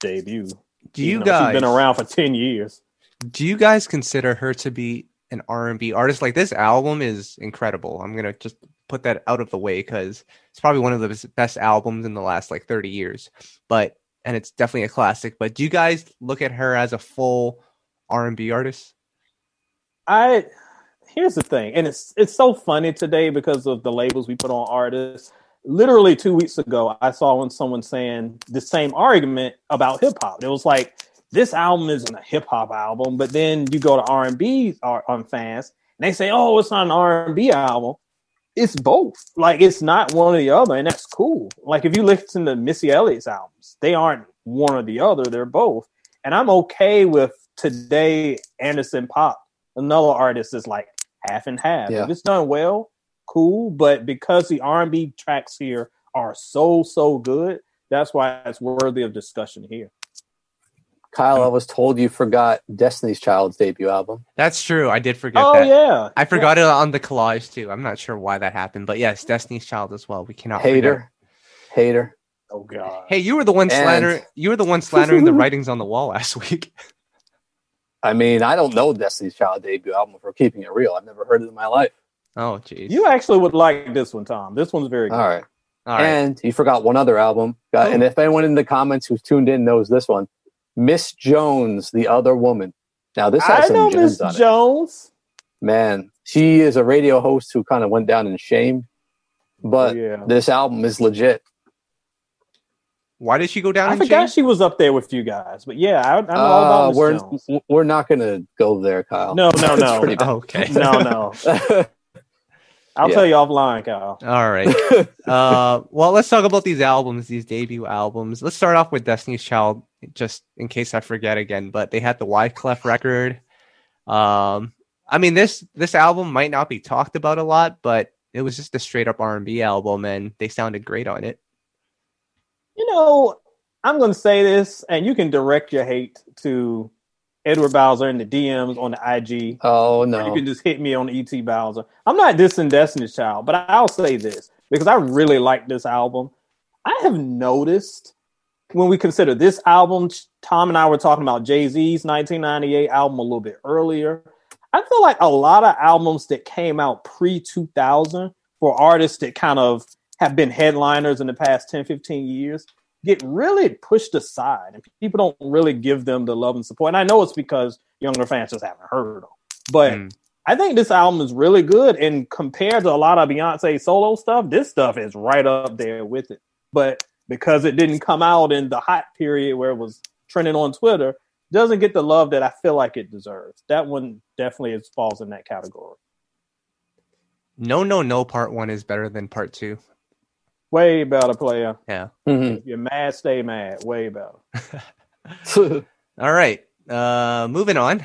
C: debut.
A: Do you, you guys?
C: She's been around for ten years.
A: Do you guys consider her to be an R and B artist? Like this album is incredible. I'm gonna just put that out of the way because it's probably one of the best albums in the last like 30 years. But and it's definitely a classic. But do you guys look at her as a full R and B artist?
C: I here's the thing, and it's it's so funny today because of the labels we put on artists. Literally two weeks ago, I saw when someone saying the same argument about hip hop. It was like this album isn't a hip hop album, but then you go to R and B on um, fans, and they say, "Oh, it's not an R and B album." It's both. Like it's not one or the other, and that's cool. Like if you listen to Missy Elliott's albums, they aren't one or the other; they're both. And I'm okay with today Anderson .Paak, Another artist is like half and half. Yeah. If it's done well, cool. But because the R and B tracks here are so so good, that's why it's worthy of discussion here.
B: Kyle, I was told you forgot Destiny's Child's debut album.
A: That's true. I did forget
C: oh,
A: that.
C: yeah.
A: I forgot yeah. it on the collage too. I'm not sure why that happened, but yes, Destiny's Child as well. We cannot
B: hater, forget. hater.
C: Oh god.
A: Hey, you were the one slandering. You were the one slandering the writings on the wall last week.
B: I mean, I don't know Destiny's Child debut album for keeping it real. I've never heard it in my life.
A: Oh, jeez.
C: You actually would like this one, Tom. This one's very good.
B: All right. All right. And you forgot one other album. Got, and if anyone in the comments who's tuned in knows this one, Miss Jones, the other woman. Now this has I some know Miss
C: Jones.
B: It. Man, she is a radio host who kind of went down in shame, but yeah. this album is legit.
A: Why did she go down?
C: I forgot she was up there with you guys, but yeah, I, I know uh, all about uh, Miss
B: we're,
C: Jones.
B: We're not going to go there, Kyle.
C: No, no, no.
A: okay.
C: No, no. I'll yeah. tell you offline, Kyle.
A: All right. uh, well, let's talk about these albums, these debut albums. Let's start off with Destiny's Child, just in case I forget again. But they had the Wyclef record. Um, I mean this this album might not be talked about a lot, but it was just a straight up R and B album, and they sounded great on it.
C: You know, I'm going to say this, and you can direct your hate to Edward Bowser in the DMs on the IG.
B: Oh no!
C: You can just hit me on ET Bowser. I'm not dissing Destiny's Child, but I'll say this because I really like this album. I have noticed when we consider this album, Tom and I were talking about Jay Z's 1998 album a little bit earlier. I feel like a lot of albums that came out pre 2000 for artists that kind of have been headliners in the past 10, 15 years get really pushed aside and people don't really give them the love and support. And I know it's because younger fans just haven't heard them. But mm. I think this album is really good. And compared to a lot of Beyonce solo stuff, this stuff is right up there with it. But because it didn't come out in the hot period where it was trending on Twitter, doesn't get the love that I feel like it deserves. That one definitely is, falls in that category.
A: No, no, no. Part one is better than part two.
C: Way better player.
A: Yeah.
C: Mm-hmm. You're mad, stay mad. Way better.
A: All right. Uh, moving on.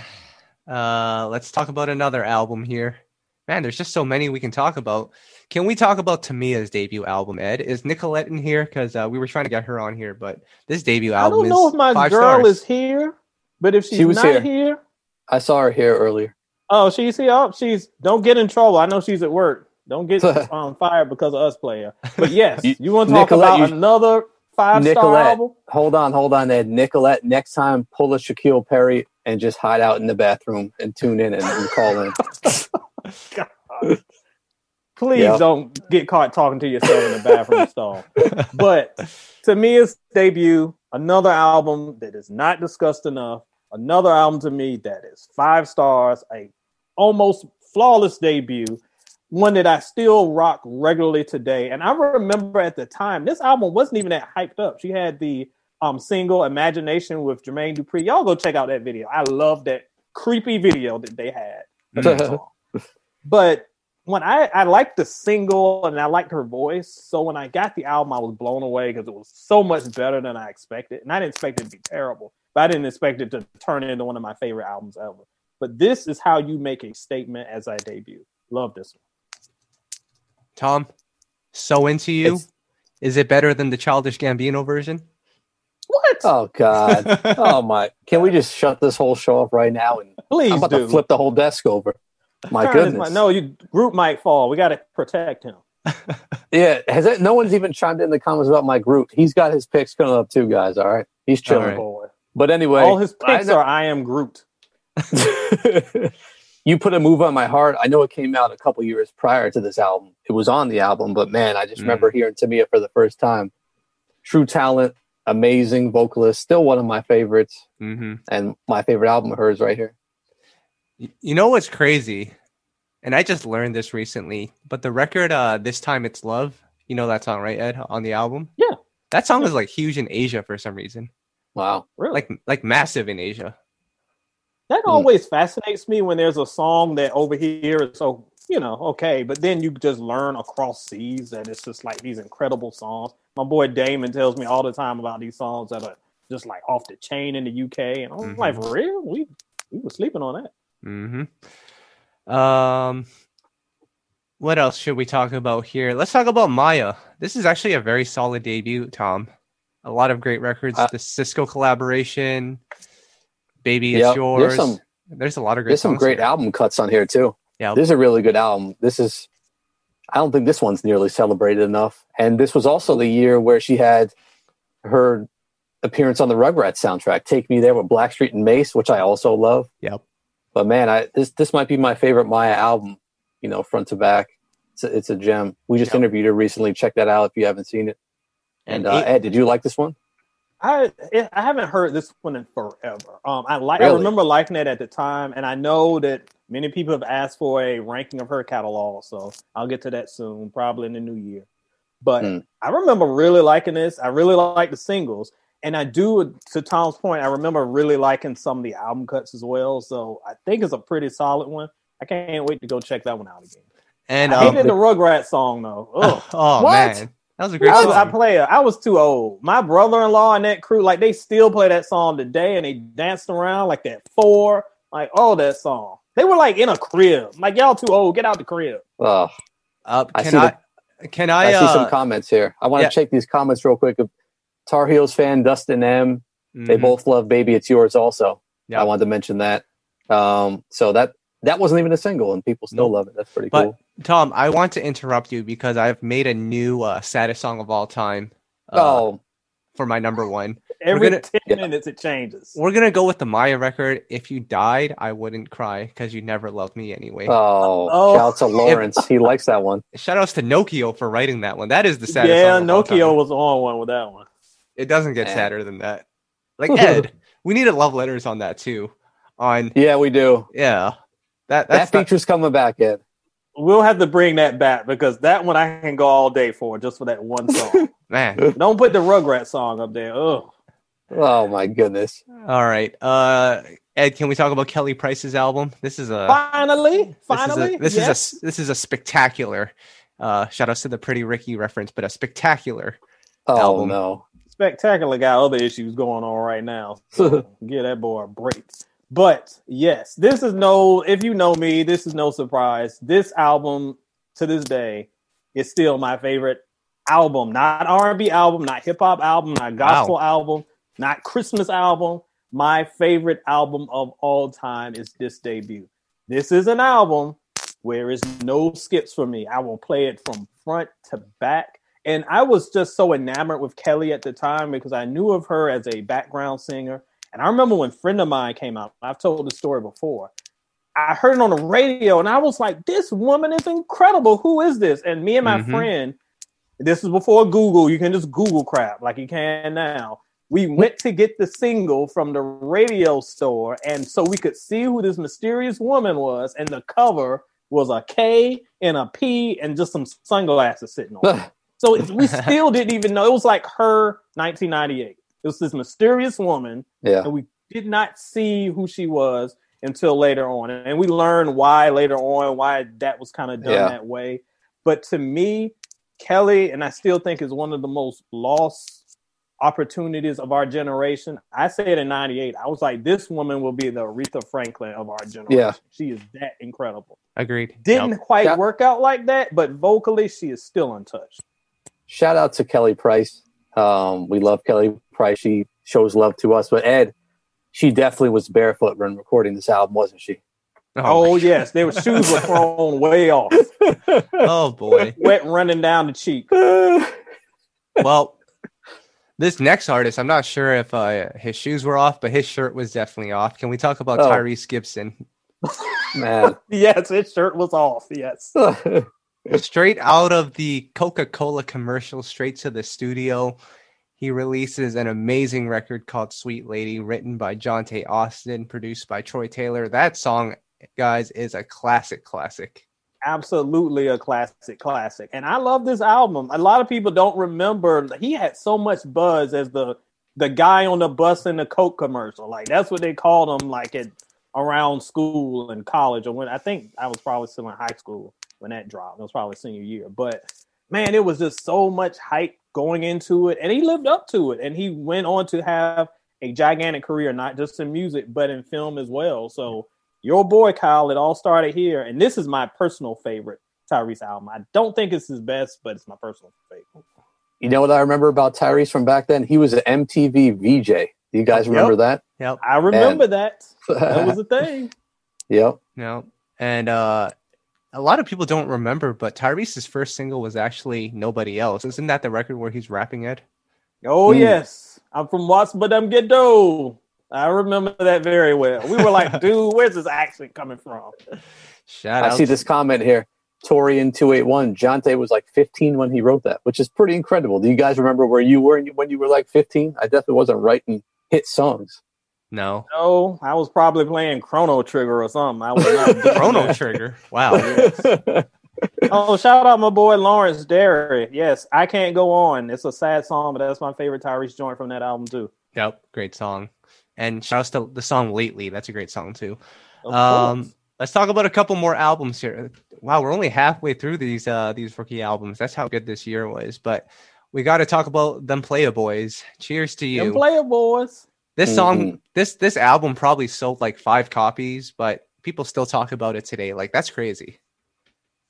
A: Uh, let's talk about another album here. Man, there's just so many we can talk about. Can we talk about Tamia's debut album, Ed? Is Nicolette in here? Because uh, we were trying to get her on here, but this debut album I
C: don't know if my girl stars. is here, but if she's she was not here. here.
B: I saw her here earlier.
C: Oh, she's here. Oh, she's don't get in trouble. I know she's at work. Don't get on fire because of us, player. But yes, you, you want to talk Nicolette, about you, another five star album?
B: Hold on, hold on, Ed. Nicolette, next time pull a Shaquille Perry and just hide out in the bathroom and tune in and, and call in.
C: Please yep. don't get caught talking to yourself in the bathroom stall. But to me, it's debut, another album that is not discussed enough. Another album to me that is five stars, a almost flawless debut one that I still rock regularly today. And I remember at the time, this album wasn't even that hyped up. She had the um, single Imagination with Jermaine Dupri. Y'all go check out that video. I love that creepy video that they had. but when I I liked the single and I liked her voice, so when I got the album, I was blown away because it was so much better than I expected, and I didn't expect it to be terrible, but I didn't expect it to turn into one of my favorite albums ever. But this is how you make a statement as I debut. Love this one.
A: Tom, so into you. It's, is it better than the Childish Gambino version?
C: What?
B: Oh God! oh my! Can we just shut this whole show off right now? And
C: please,
B: I'm about
C: do.
B: to flip the whole desk over. My
C: Turn
B: goodness!
C: My, no, you group might fall. We got to protect him.
B: yeah, has it? No one's even chimed in the comments about my group. He's got his picks coming up too, guys. All right, he's chilling.
C: Right.
B: But anyway,
C: all his picks I are I am Groot.
B: you put a move on my heart. I know it came out a couple years prior to this album. It was on the album, but man, I just mm. remember hearing Tamia for the first time. True talent, amazing vocalist, still one of my favorites,
A: mm-hmm.
B: and my favorite album of hers right here.
A: You know what's crazy? And I just learned this recently, but the record, uh, this time it's love. You know that song, right, Ed, on the album?
C: Yeah.
A: That song was like huge in Asia for some reason.
B: Wow,
C: really?
A: Like like massive in Asia.
C: That always mm. fascinates me when there's a song that over here is so you know okay, but then you just learn across seas that it's just like these incredible songs. My boy Damon tells me all the time about these songs that are just like off the chain in the UK, and I'm mm-hmm. like, for real? We we were sleeping on that.
A: Mm-hmm. Um. What else should we talk about here? Let's talk about Mya. This is actually a very solid debut, Tom. A lot of great records. Uh, the Sisqó collaboration, Baby, it's yep. yours. There's, some, there's a lot of great.
B: There's some great
A: here.
B: album cuts on here too.
A: Yeah,
B: this is a really good album. This is, I don't think this one's nearly celebrated enough. And this was also the year where she had her appearance on the Rugrats soundtrack, "Take Me There" with Blackstreet and Mase, which I also love.
A: Yep.
B: But man, I this this might be my favorite Mya album. You know, front to back, it's a, it's a gem. We just yep. interviewed her recently. Check that out if you haven't seen it. And, and uh, Ed, did you like this one?
C: I I haven't heard this one in forever. Um, I like really? I remember liking it at the time, and I know that many people have asked for a ranking of her catalog, so I'll get to that soon, probably in the new year. But mm. I remember really liking this. I really like the singles, and I do. To Tom's point, I remember really liking some of the album cuts as well. So I think it's a pretty solid one. I can't wait to go check that one out again. And I um, hated the Rugrats song though. Ugh.
A: oh what? man, that was a great
C: I,
A: song.
C: I play it. I was too old. My brother-in-law and that crew, like they still play that song today, and they danced around like that four, like all that song. They were like in a crib. Like y'all too old. Get out the crib.
B: Oh,
A: uh, can I, see I the, can I?
B: I
A: uh,
B: see some comments here. I want to yeah. check these comments real quick. Tar Heels fan Dustin M. Mm-hmm. They both love "Baby It's Yours." Also, yeah. I wanted to mention that. Um, so that that wasn't even a single, and people still nope. love it. That's pretty
A: but,
B: cool.
A: Tom, I want to interrupt you because I've made a new uh, saddest song of all time.
B: Uh, oh,
A: for my number one.
C: Every gonna, ten yeah. minutes it changes.
A: We're gonna go with the Mya record. If you died, I wouldn't cry because you never loved me anyway.
B: Oh, oh. shout out to Lawrence. If, he likes that one.
A: Shout outs to Nokio for writing that one. That is the saddest.
C: Yeah, Nokio was on one with that one.
A: It doesn't get Man. sadder than that. Like Ed, we needed love letters on that too. On
B: yeah, we do.
A: Yeah,
B: that that feature's coming back, Ed.
C: We'll have to bring that back because that one I can go all day for just for that one song.
A: Man,
C: don't put the Rugrat song up there. Oh,
B: oh my goodness.
A: All right, uh, Ed, can we talk about Kelly Price's album? This is a
C: finally, finally.
A: This is a, this, yes. is a, this is a spectacular. Uh, shout out to the Pretty Ricky reference, but a spectacular.
B: Oh
A: album.
B: no,
C: spectacular got other issues going on right now. So give that boy a break. But yes, this is no, if you know me, this is no surprise. This album to this day is still my favorite album. Not R&B album, not hip hop album, not gospel wow. album, not Christmas album. My favorite album of all time is this debut. This is an album where is no skips for me. I will play it from front to back. And I was just so enamored with Kelly at the time because I knew of her as a background singer. And I remember when friend of mine came out, I've told the story before. I heard it on the radio and I was like, this woman is incredible. Who is this? And me and my mm-hmm. friend, this is before Google, you can just Google crap like you can now. We went to get the single from the radio store, and so we could see who this mysterious woman was. And the cover was a K and a P and just some sunglasses sitting on it. so we still didn't even know. It was like her 1998. It was this mysterious woman.
B: Yeah.
C: And we did not see who she was. until later on, and we learned why later on why that was kind of done
B: Yeah.
C: that way. But to me, Kelly, and I still think is one of the most lost opportunities of our generation. I say it in '98. I was like, this woman will be the Aretha Franklin of our generation.
B: Yeah.
C: She is that incredible.
A: Agreed.
C: Didn't
A: Yep.
C: quite
B: Yeah.
C: work out like that, but vocally, she is still untouched.
B: Shout out to Kelly Price. Um, we love Kelly Price. She shows love to us. But Ed, she definitely was barefoot when recording this album, wasn't she?
C: Oh,
A: my-
C: yes, their shoes were thrown way off,
A: Oh boy.
C: wet running down the cheek.
A: Well, this next artist, I'm not sure if uh, his shoes were off, but his shirt was definitely off. Can we talk about
B: Oh.
A: Tyrese Gibson?
B: Man.
C: Yes, his shirt was off. Yes.
A: Straight out of the Coca-Cola commercial, straight to the studio. He releases an amazing record called Sweet Lady, written by Johntá Austin, produced by Troy Taylor. That song, guys, is a classic, classic.
C: absolutely a classic classic and i love this album a lot of people don't remember he had so much buzz as the the guy on the bus in the coke commercial like that's what they called him like at around school and college or when i think i was probably still in high school when that dropped it was probably senior year but man it was just so much hype going into it and he lived up to it and he went on to have a gigantic career not just in music but in film as well so your boy Kyle, it all started here, and this is my personal favorite Tyrese album. I don't think it's his best, but it's my personal favorite.
B: you know what I remember about Tyrese from back then? He was an MTV VJ. Do you guys
C: Yep.
B: remember that?
A: Yep.
C: I remember that. That was a thing.
B: yep.
A: No. And uh a lot of people don't remember, but Tyrese's first single was actually Nobody Else. Isn't that the record where he's rapping it?
C: Oh
B: Hmm.
C: yes, I'm from Watts, but I'm ghetto. I remember that very well. We were like, dude, where's this accent coming from?
A: Shout
B: I see this comment here. Torian two eight one. Johntá was like fifteen when he wrote that, which is pretty incredible. Do you guys remember where you were when you were like fifteen? I definitely wasn't writing hit songs.
A: No.
C: No, I was probably playing Chrono Trigger or something. I was not
A: Chrono Trigger. Wow.
C: Oh, shout out my boy Lawrence Derry. Yes, I can't go on. It's a sad song, but that's my favorite Tyrese joint from that album too.
A: Yep. Great song. And shout out to the song Lately. That's a great song too. Um, let's talk about a couple more albums here. Wow, we're only halfway through these uh these rookie albums. That's how good this year was. But we got to talk about them Playa Boys. Cheers to you.
C: Them player boys.
A: This song,
B: Mhm.
A: this this album probably sold like five copies, but people still talk about it today. Like that's crazy.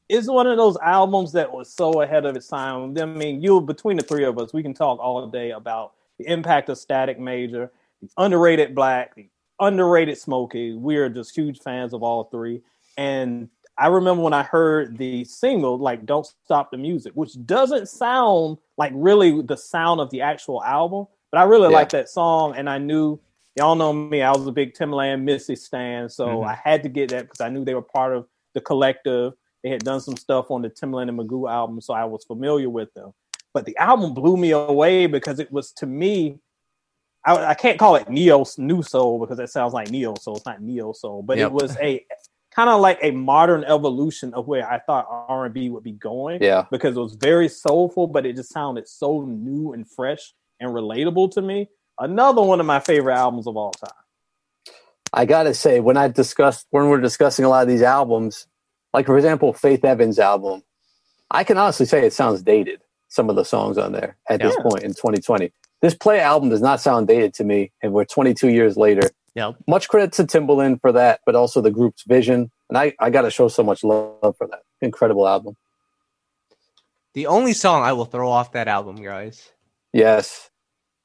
C: It's one of those albums that was so ahead of its time. I mean, you between the three of us, we can talk all day about the impact of Static Major, the underrated Black, the underrated Smokey. We are just huge fans of all three. And I remember when I heard the single, like "Don't Stop the Music," which doesn't sound like really the sound of the actual album, but I really
B: Yeah.
C: like that song, and I knew y'all know me. I was a big Timbaland Missy stan, so
A: Mhm.
C: I had to get that because I knew they were part of the collective. They had done some stuff on the Timbaland and Magoo album, so I was familiar with them. But the album blew me away because it was to me. I, I can't call it neo new soul because that sounds like neo soul. It's not neo soul, but
A: Yep.
C: it was a kind of like a modern evolution of where I thought R and B would be going
B: Yeah.
C: because it was very soulful, but it just sounded so new and fresh and relatable to me. Another one of my favorite albums of all time.
B: I gotta say, when I discussed when we're discussing a lot of these albums, like for example, Faith Evans' album, I can honestly say it sounds dated. Some of the songs on there at this point in 2020. This Play album does not sound dated to me, and we're 22 years later.
A: Yep.
B: Much credit to Timbaland for that, but also the group's vision, and I I gotta show so much love for that incredible album.
A: The only song I will throw off that album, guys.
B: Yes,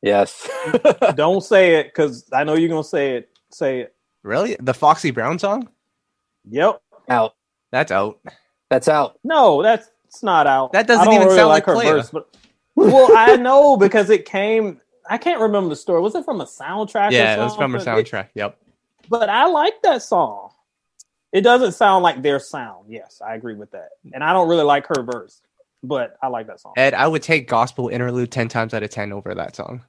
B: yes.
C: Don't say it because I know you're gonna say it. Say it.
A: Really? The Foxy Brown song?
C: Yep.
B: out.
A: That's out.
B: That's out.
C: No, that's it's not out.
A: That doesn't
C: I don't
A: even
C: really
A: sound
C: like
A: like
C: her
A: Playa.
C: verse, but well, I know because it came. I can't remember the story. Was it from a soundtrack? or
A: Yeah, it was from a
C: something? It-
A: soundtrack. Yep.
C: but I like that song. It doesn't sound like their sound. Yes, I agree with that. And I don't really like her verse, but I like that song.
A: Ed, I would take Gospel Interlude 10 times out of 10 over that song.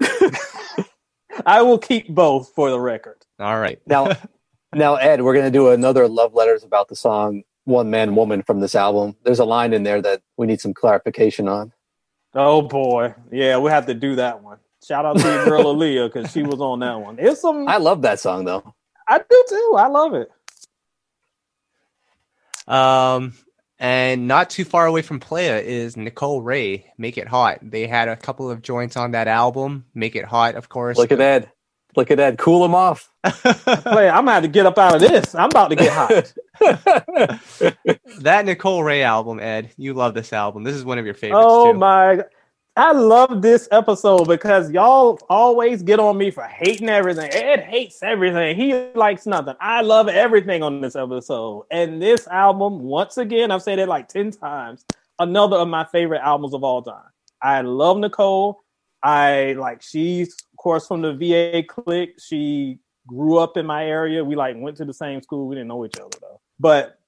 C: I will keep both for the record.
A: All right.
B: Now, now, Ed, we're gonna do another love letters about the song "One Man Woman" from this album. There's a line in there that we need some clarification on.
C: Oh boy, yeah, we have to do that one. Shout out to your girl Aaliyah because she was on that one. It's some.
B: I love that song though.
C: I do too. I love it.
A: Um, and not too far away from Playa is Nicole Wray, Make It Hot. They had a couple of joints on that album, Make It Hot, of course.
B: Look at that. Look at that. Cool them off.
C: Playa, I'm gonna have to get up out of this. I'm about to get hot.
A: that Nicole Wray album, Ed, you love this album. This is one of your favorites.
C: Oh
A: too.
C: my I love this episode because y'all always get on me for hating everything. Ed hates everything. He likes nothing. I love everything on this episode. And this album, once again, I've said it like 10 times, another of my favorite albums of all time. I love Nicole. I like she's of course from the VA clique. She grew up in my area. We like went to the same school. We didn't know each other though. But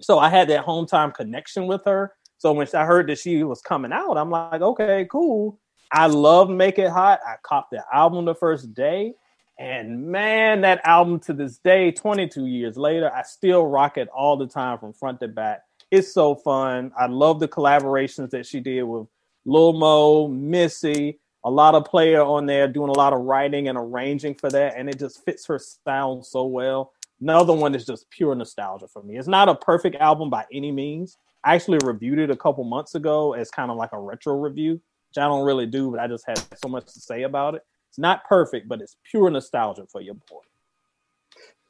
C: so I had that hometown connection with her so when I heard that she was coming out, I'm like, okay, cool. I love Make It Hot. I copped the album the first day. And man, that album to this day, 22 years later, I still rock it all the time from front to back. It's so fun. I love the collaborations that she did with Lil Mo, Missy, a lot of player on there doing a lot of writing and arranging for that. And it just fits her sound so well. Another one is just pure nostalgia for me. It's not a perfect album by any means, I actually reviewed it a couple months ago as kind of like a retro review, which I don't really do, but I just had so much to say about it. It's not perfect, but it's pure nostalgia for your boy.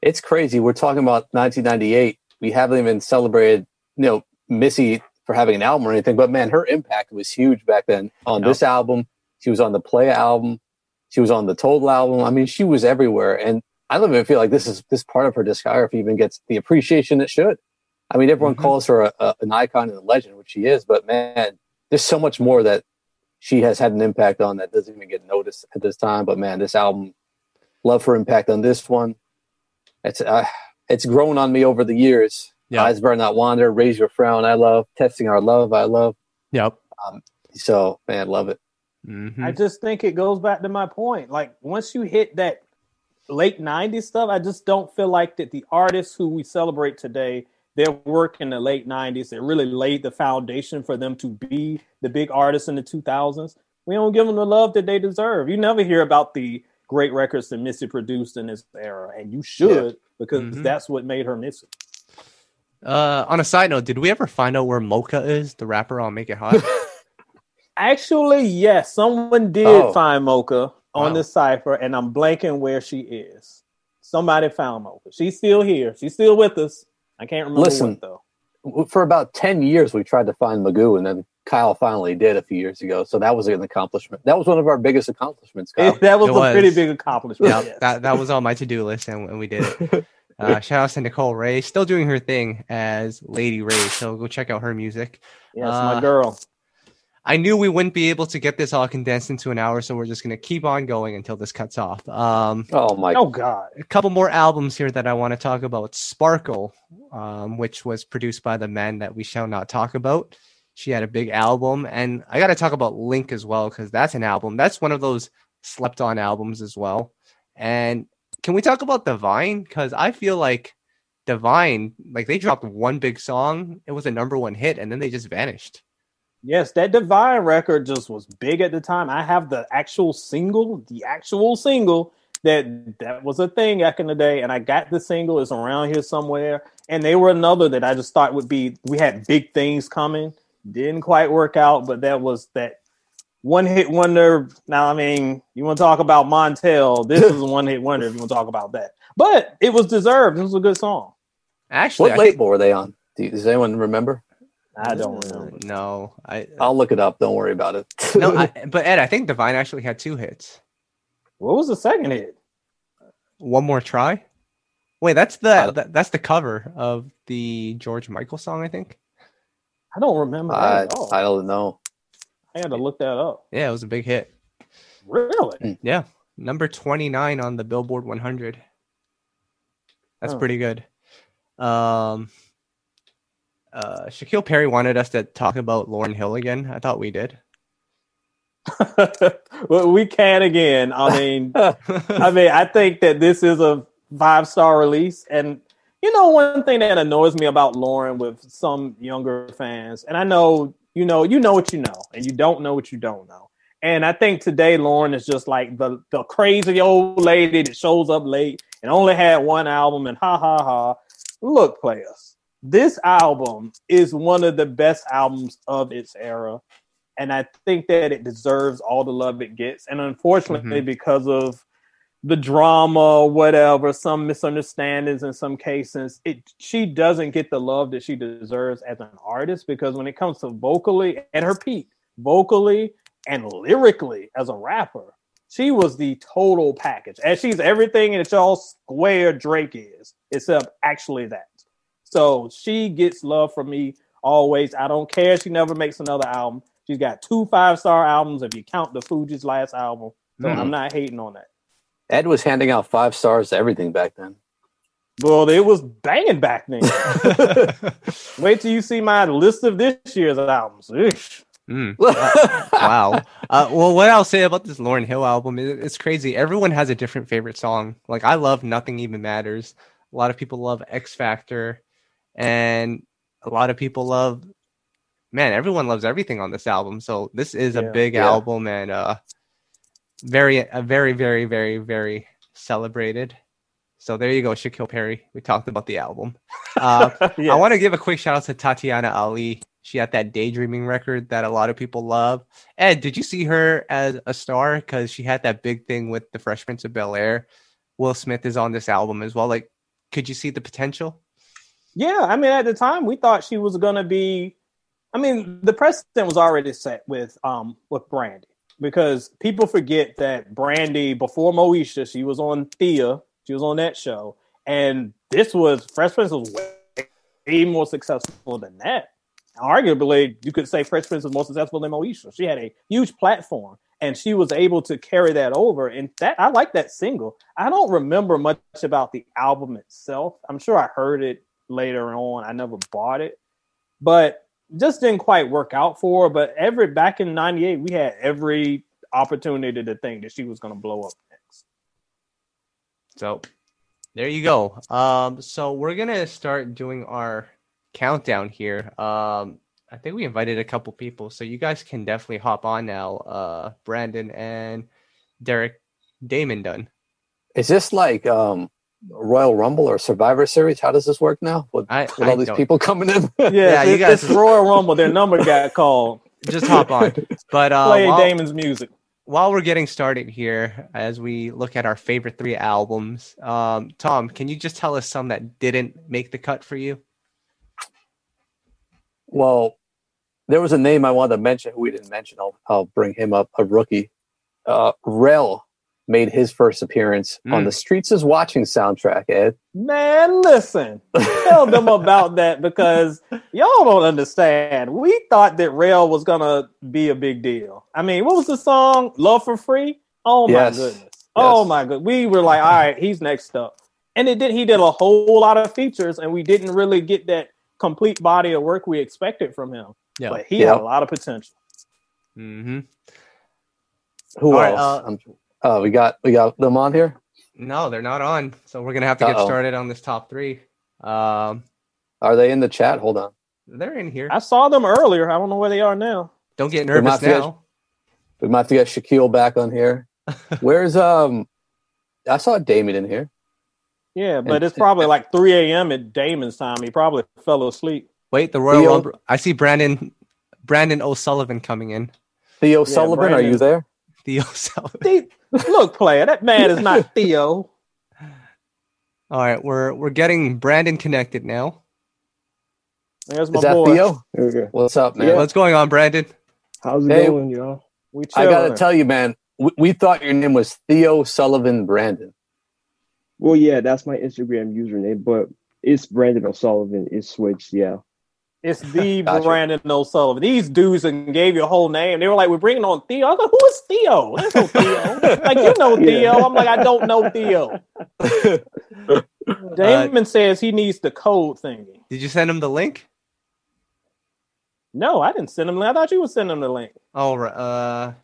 B: It's crazy. We're talking about 1998. We haven't even celebrated, you know, Missy for having an album or anything, but man, her impact was huge back then on this album. She was on the Play album. She was on the Total album. I mean, she was everywhere. And I don't even feel like this is this part of her discography even gets the appreciation it should. I mean, everyone mm-hmm. calls her a, a, an icon and a legend, which she is, but man, there's so much more that she has had an impact on that doesn't even get noticed at this time. But man, this album, love her impact on this one. It's uh, it's grown on me over the years. Yeah. Eyes burn Not Wander, Raise Your Frown, I love. Testing Our Love, I love.
A: Yep.
B: Um, so man, love it.
C: Mm-hmm. I just think it goes back to my point. Like once you hit that late '90s stuff, I just don't feel like that the artists who we celebrate today their work in the late 90s it really laid the foundation for them to be the big artists in the 2000s we don't give them the love that they deserve. You never hear about the great records that missy produced in this era and you should yeah. because mm-hmm. that's what made her missy.
A: Uh, on a side note did we ever find out where mocha is the rapper on make it hot?
C: Actually yes. Someone did oh. find mocha on wow. the cipher and i'm blanking where she is. Somebody found mocha. She's still here. She's still with us I can't remember Listen, what, though.
B: For about 10 years, we tried to find Magoo, and then Kyle finally did a few years ago. So that was an accomplishment. That was one of our biggest accomplishments, Kyle.
C: that was it a was. pretty big accomplishment.
A: Yeah, yes. that, that was on my to do list, and, and we did it. Uh, shout out to Nicole Wray, still doing her thing as Lady Wray. So go check out her music.
C: Yes, uh, my girl.
A: I knew we wouldn't be able to get this all condensed into an hour, so we're just going to keep on going until this cuts off. Um,
B: oh my!
C: Oh god!
A: A couple more albums here that I want to talk about. Sparkle, um, which was produced by the men that we shall not talk about. She had a big album, and I got to talk about Link as well because that's an album. That's one of those slept-on albums as well. And can we talk about Divine? Because I feel like Divine, like they dropped one big song, it was a number one hit, and then they just vanished.
C: Yes, that Divine record just was big at the time. I have the actual single, the actual single that that was a thing back in the day, and I got the single. It's around here somewhere, and they were another that I just thought would be. We had big things coming, didn't quite work out, but that was that one hit wonder. Now, I mean, you want to talk about Montell? This is a one hit wonder. If you want to talk about that, but it was deserved. It was a good song.
A: Actually,
B: what I label think- were they on? does anyone remember?
C: I don't remember.
A: No, I.
B: I'll look it up. Don't worry about it.
A: no, I, but Ed, I think Divine actually had two hits.
C: What was the second hit?
A: One more try. Wait, that's the that, that's the cover of the George Michael song, I think.
C: I don't remember.
B: I, I don't know.
C: I had to look that up.
A: Yeah, it was a big hit.
C: Really?
A: Hmm. Yeah, number twenty nine on the Billboard 100. That's pretty good. Um, uh, Shaquille Perry wanted us to talk about Lauryn Hill again. I thought we did.
C: well, we can again. I mean, I mean, I think that this is a five star release, and you know, one thing that annoys me about Lauryn with some younger fans, and I know you know, you know what you know, and you don't know what you don't know. And I think today Lauryn is just like the the crazy old lady that shows up late and only had one album and ha ha ha. Look, players, this album is one of the best albums of its era. And I think that it deserves all the love it gets. And unfortunately, mm-hmm. because of the drama whatever, some misunderstandings in some cases, it she doesn't get the love that she deserves as an artist because when it comes to vocally and her peak, vocally and lyrically as a rapper, she was the total package. And she's everything that y'all square Drake is, except actually that. So she gets love from me always. I don't care. She never makes another album. She's got two five star albums if you count the Fugees' last album. So mm. I'm not hating on that.
B: Ed was handing out five stars to everything back then.
C: Well, it was banging back then. Wait till you see my list of this year's albums.
A: Mm. wow. Uh, well, what I'll say about this Lauryn Hill album is it's crazy. Everyone has a different favorite song. Like I love Nothing Even Matters. A lot of people love X Factor, and a lot of people love. Man, everyone loves everything on this album. So this is a big yeah. album, and uh, very, a very, very, very, very celebrated. So there you go, Shaquille Perry. We talked about the album. Uh, yes. I want to give a quick shout out to Tatyana Ali. She had that daydreaming record that a lot of people love. Ed, did you see her as a star? Because she had that big thing with the Fresh Prince of Bel Air. Will Smith is on this album as well. Like, could you see the potential?
C: Yeah, I mean, at the time we thought she was gonna be. I mean, the precedent was already set with um with Brandy because people forget that Brandy before Moesha, she was on Thea, she was on that show, and this was Fresh Prince was way, way more successful than that. Arguably, you could say Fresh Prince was more successful than Moesha. She had a huge platform, and she was able to carry that over. And that I like that single. I don't remember much about the album itself. I'm sure I heard it later on. I never bought it, but just didn't quite work out for her. But every back in '98, we had every opportunity to think that she was going to blow up next.
A: So there you go. Um, so we're gonna start doing our countdown here. Um, I think we invited a couple people, so you guys can definitely hop on now. Uh, Brandon and Derek Damon done.
B: Is this like um Royal Rumble or Survivor Series? How does this work now with, I, with all these don't. people coming in?
C: yeah, yeah you guys. It's Royal Rumble. Their number got called.
A: Just hop on. But uh,
C: play while, Damon's music.
A: While we're getting started here, as we look at our favorite three albums, um, Tom, can you just tell us some that didn't make the cut for you?
B: Well, there was a name I wanted to mention who we didn't mention. I'll, I'll bring him up. A rookie, uh, Rell made his first appearance mm. on the Streets is Watching soundtrack, Ed.
C: Man, listen, tell them about that because y'all don't understand. We thought that Rell was gonna be a big deal. I mean, what was the song? Love for Free? Oh my yes. goodness. Yes. Oh my good. We were like, all right, he's next up. And it did he did a whole lot of features and we didn't really get that complete body of work we expected from him. Yeah. But he yeah. had a lot of potential.
A: Mm-hmm.
B: Who All else? Right, uh, uh, we got we got them on here.
A: No, they're not on. So we're gonna have to get Uh-oh. started on this top three. Um,
B: are they in the chat? Hold on.
A: They're in here.
C: I saw them earlier. I don't know where they are now.
A: Don't get nervous we now. Get,
B: we might have to get Shaquille back on here. Where's um? I saw Damon in here.
C: Yeah, but and, it's probably like 3 a.m. at Damon's time. He probably fell asleep.
A: Wait, the Royal Rumble. I see Brandon Brandon O'Sullivan coming in.
B: Theo yeah, Sullivan, Brandon. are you there?
A: Theo Sullivan.
C: Look, player, that man is not Theo.
A: All right, we're we're getting Brandon connected now.
C: There's my is that boy.
B: Theo? What's up, man?
A: Yeah. What's going on, Brandon?
D: How's it hey, going, y'all?
B: We I gotta tell you, man. We, we thought your name was Theo Sullivan Brandon.
D: Well, yeah, that's my Instagram username, but it's Brandon O'Sullivan. It's switched, yeah.
C: It's the gotcha. Brandon O'Sullivan. These dudes and gave you a whole name. They were like, "We're bringing on Theo." I was like, "Who is Theo? There's no Theo. like you know Theo." I'm like, "I don't know Theo." Damon uh, says he needs the code thingy.
A: Did you send him the link?
C: No, I didn't send him. I thought you would send him the link.
A: Oh, uh,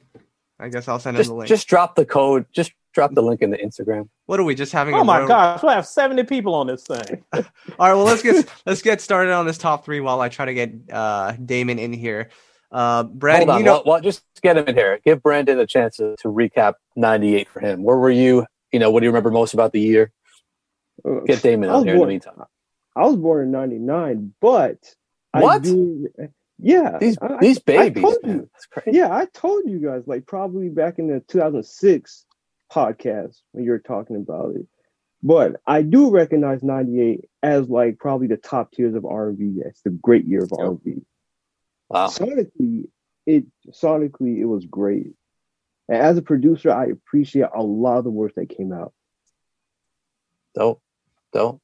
A: I guess I'll send
B: just,
A: him the link.
B: Just drop the code. Just drop the link in the Instagram.
A: What are we just having?
C: Oh my gosh, we have seventy people on this thing.
A: All right, well let's get let's get started on this top three while I try to get uh, Damon in here. Uh, Brandon, Hold on, you know,
B: well, well, just get him in here. Give Brandon a chance to, to recap '98 for him. Where were you? You know, what do you remember most about the year? Get Damon out here born, in the meantime.
D: I was born in '99, but
B: what?
D: Do, yeah,
B: these I, these babies. I man,
D: that's crazy. Yeah, I told you guys like probably back in the 2006 podcast when you were talking about it. But I do recognize '98 as like probably the top tiers of R&B. It's the great year of R&B.
B: Wow.
D: Sonically, it sonically it was great. And as a producer, I appreciate a lot of the work that came out.
B: Dope, dope.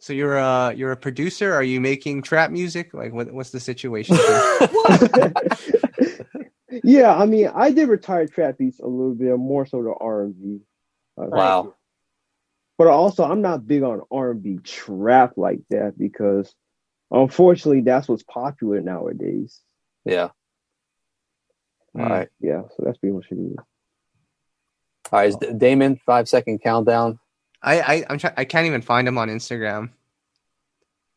A: So you're a you're a producer. Are you making trap music? Like, what, what's the situation?
D: yeah, I mean, I did retire trap beats a little bit more so the R and B.
B: Uh, wow.
D: But also, I'm not big on R and B trap like that because, unfortunately, that's what's popular nowadays.
B: Yeah.
D: All right. Yeah. So that's pretty much it. Is.
B: All right, is Damon five second countdown.
A: I I I'm try- I can't even find him on Instagram.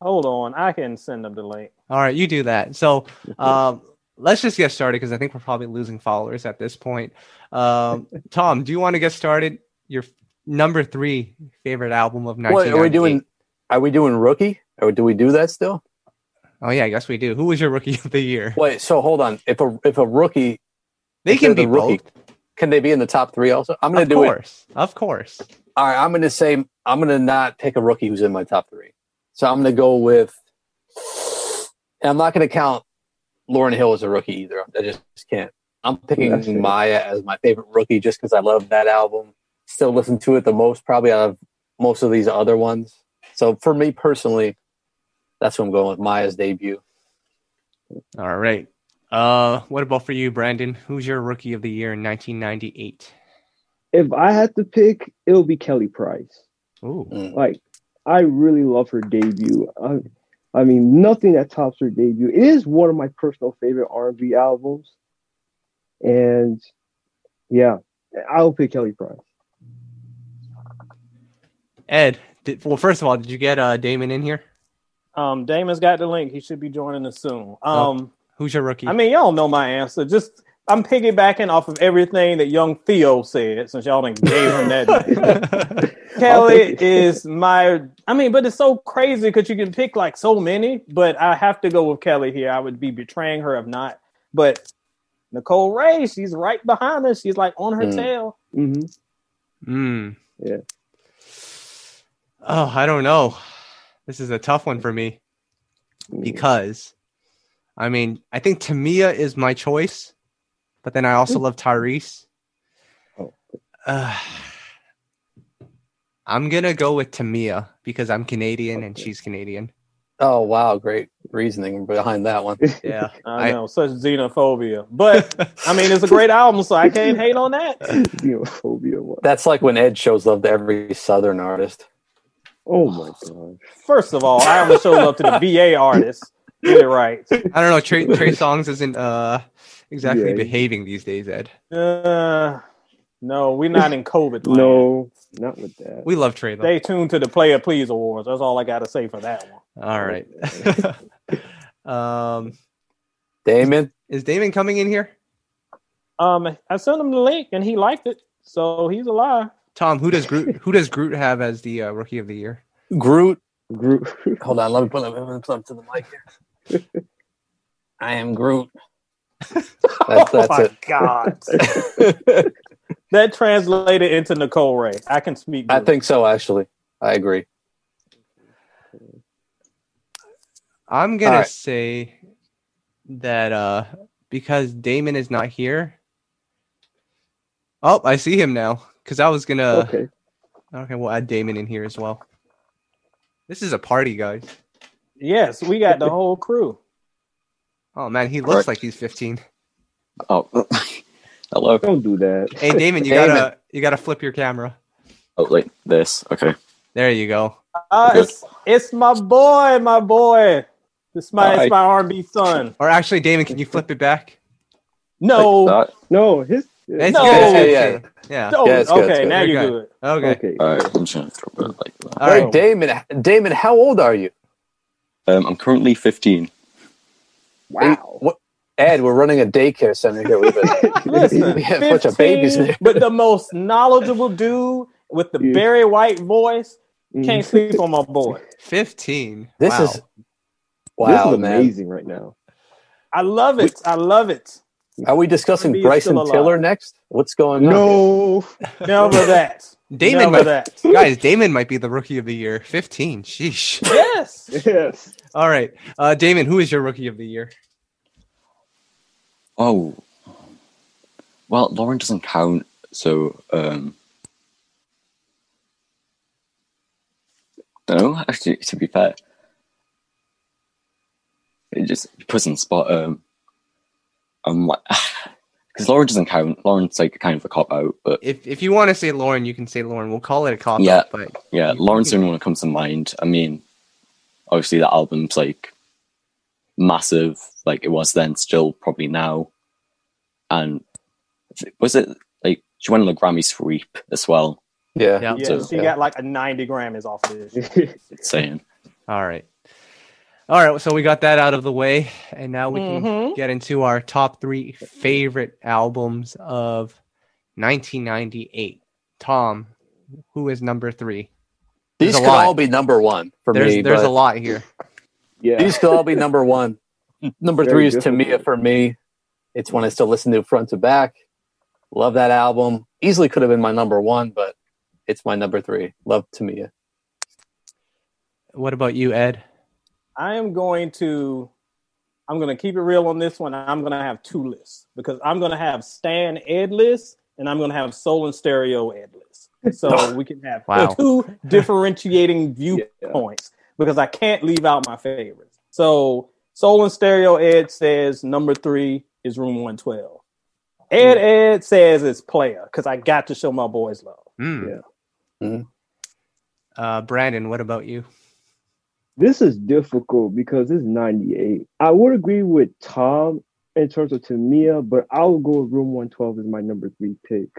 C: Hold on, I can send him the link.
A: All right, you do that. So, um, let's just get started because I think we're probably losing followers at this point. Um, Tom, do you want to get started? Your number three favorite album of 1998.
B: are we doing? Are we doing rookie? Or do we do that still?
A: Oh yeah, I guess we do. Who was your rookie of the year?
B: Wait, so hold on. If a if a rookie,
A: they can be the rookie, both.
B: Can they be in the top three also? I'm going to do
A: course. it. Of course.
B: All right, I'm going to say I'm going to not pick a rookie who's in my top three. So I'm going to go with. I'm not going to count Lauryn Hill is a rookie either. I just can't. I'm picking Mya as my favorite rookie just because I love that album. Still listen to it the most, probably out of most of these other ones. So for me personally, that's what I'm going with Mya's debut.
A: All right. Uh, what about for you, Brandon? Who's your rookie of the year in 1998?
D: If I had to pick, it'll be Kelly Price.
A: Ooh.
D: Mm. Like, I really love her debut. I, I mean, nothing that tops her debut. It is one of my personal favorite R&B albums, and yeah, I'll pick Kelly Price.
A: Ed, did, well, first of all, did you get uh, Damon in here?
C: Um, Damon's got the link. He should be joining us soon. Um, oh.
A: Who's your rookie?
C: I mean, y'all know my answer. Just I'm piggybacking off of everything that young Theo said, since y'all didn't gave him that. Kelly is my. I mean, but it's so crazy because you can pick like so many. But I have to go with Kelly here. I would be betraying her if not. But Nicole Wray, she's right behind us. She's like on her mm. tail.
D: Mm-hmm.
A: Mm.
D: Yeah.
A: Oh, I don't know. This is a tough one for me mm. because I mean, I think Tamia is my choice, but then I also love Tyrese. Oh. Uh, I'm gonna go with Tamia because I'm Canadian okay. and she's Canadian.
B: Oh wow, great reasoning behind that one.
A: Yeah,
C: I know such xenophobia, but I mean it's a great album, so I can't hate on that. Xenophobia.
B: That's like when Ed shows love to every Southern artist.
D: Oh my god!
C: First of all, I only show love to the VA artists. Get it right. I
A: don't know. Trey, Trey Songz isn't uh, exactly yeah. behaving these days, Ed.
C: Uh, no, we're not in COVID. Land.
D: No, not with that.
A: We love Trey. Though.
C: Stay tuned to the Player Please Awards. That's all I got to say for that
A: one. All right. um,
B: Damon
A: is Damon coming in here?
C: Um, I sent him the link and he liked it, so he's alive.
A: Tom, who does Groot? who does Groot have as the uh, rookie of the year?
B: Groot. Groot. Hold on, let me put him, put him to the mic here. I am Groot.
C: That's, that's oh my it. god! that translated into Nicole Wray. I can speak.
B: Groot. I think so. Actually, I agree.
A: I'm gonna right. say that uh because Damon is not here. Oh, I see him now. Because I was gonna.
D: Okay.
A: Okay, we'll add Damon in here as well. This is a party, guys.
C: Yes, we got the whole crew.
A: Oh man, he looks right. like he's 15.
E: Oh, hello.
D: Don't do that.
A: Hey, Damon, you gotta you gotta flip your camera.
E: Oh, like this. Okay.
A: There you go.
C: Uh, it's, it's my boy, my boy. This my it's my R&B son.
A: Or actually, Damon, can you flip it back?
C: No,
D: like no, his.
A: It's
C: no,
A: good.
B: yeah, yeah.
A: Yeah.
C: Oh, yeah okay, good, now you're good.
A: good. Okay.
E: okay. All right. I'm trying to throw it like that.
B: All right, Damon. Damon, how old are you?
E: Um, I'm currently 15.
B: Wow. What? Ed, we're running a daycare center here. We've been,
C: Listen, we have 15, a bunch of babies there. But the most knowledgeable dude with the yeah. Barry White voice. Can't mm-hmm. sleep on my boy.
A: 15.
B: This
A: wow.
B: is wow,
D: this is
B: man.
D: amazing right now.
C: I love it. I love it.
B: Are we discussing
C: R&B
B: Bryson. Tiller next? What's going on?
D: No,
C: Never that.
A: Damon
C: Never
A: might,
C: that.
A: guys, Damon might be the rookie of the year. 15. Sheesh.
C: Yes.
D: yes.
A: All right. Uh, Damon, who is your rookie of the year?
E: Oh, well, Lauryn doesn't count, so um, no. Actually, to be fair, it just puts in spot. Um, I'm like, because Lauryn doesn't count. Lauryn's like kind of a cop out, but
A: If if you want to say Lauryn, you can say Lauryn. We'll call it a cop
E: Yeah.
A: but
E: yeah,
A: You-
E: Lauryn's the only one that comes to mind. I mean, obviously that album's like massive, like it was then, still probably now. And was it like she went on the Grammy sweep as well?
B: Yeah.
A: Yeah.
C: Yeah,
E: So-
C: she got like a 90 Grammys off of this.
E: It's saying
A: All right. All right. So we got that out of the way. And now we can
C: Mhm.
A: get into our top three favorite albums of 1998. Tom, who is number three?
B: These
A: There's a
B: could
A: lot.
B: all be number one for
A: There's
B: me.
A: there's
B: but
A: a lot here.
D: Yeah.
B: These could all be number one. Number
D: Very
B: three is
D: difficult.
B: Tamia for me. It's one I still listen to front to back. Love that album. Easily could have been my number one, but it's my number three. Love Tamia.
A: What about you, Ed?
C: I am going to I'm going to keep it real on this one. I'm going to have two lists because I'm going to have Stan Ed list and I'm going to have Soul and Stereo Ed list. So we can have
A: Wow.
C: two differentiating viewpoints because I can't leave out my favorites. So Soul and Stereo Ed says number three is Room 112. Ed Ed says it's player because I got to show my boys love.
A: Hmm.
D: Yeah.
B: Mhm.
A: Uh, Brandon, what about you?
D: This is difficult because it's 98. I would agree with Tom in terms of Tamia, but I'll go with Room 112 as my number three pick.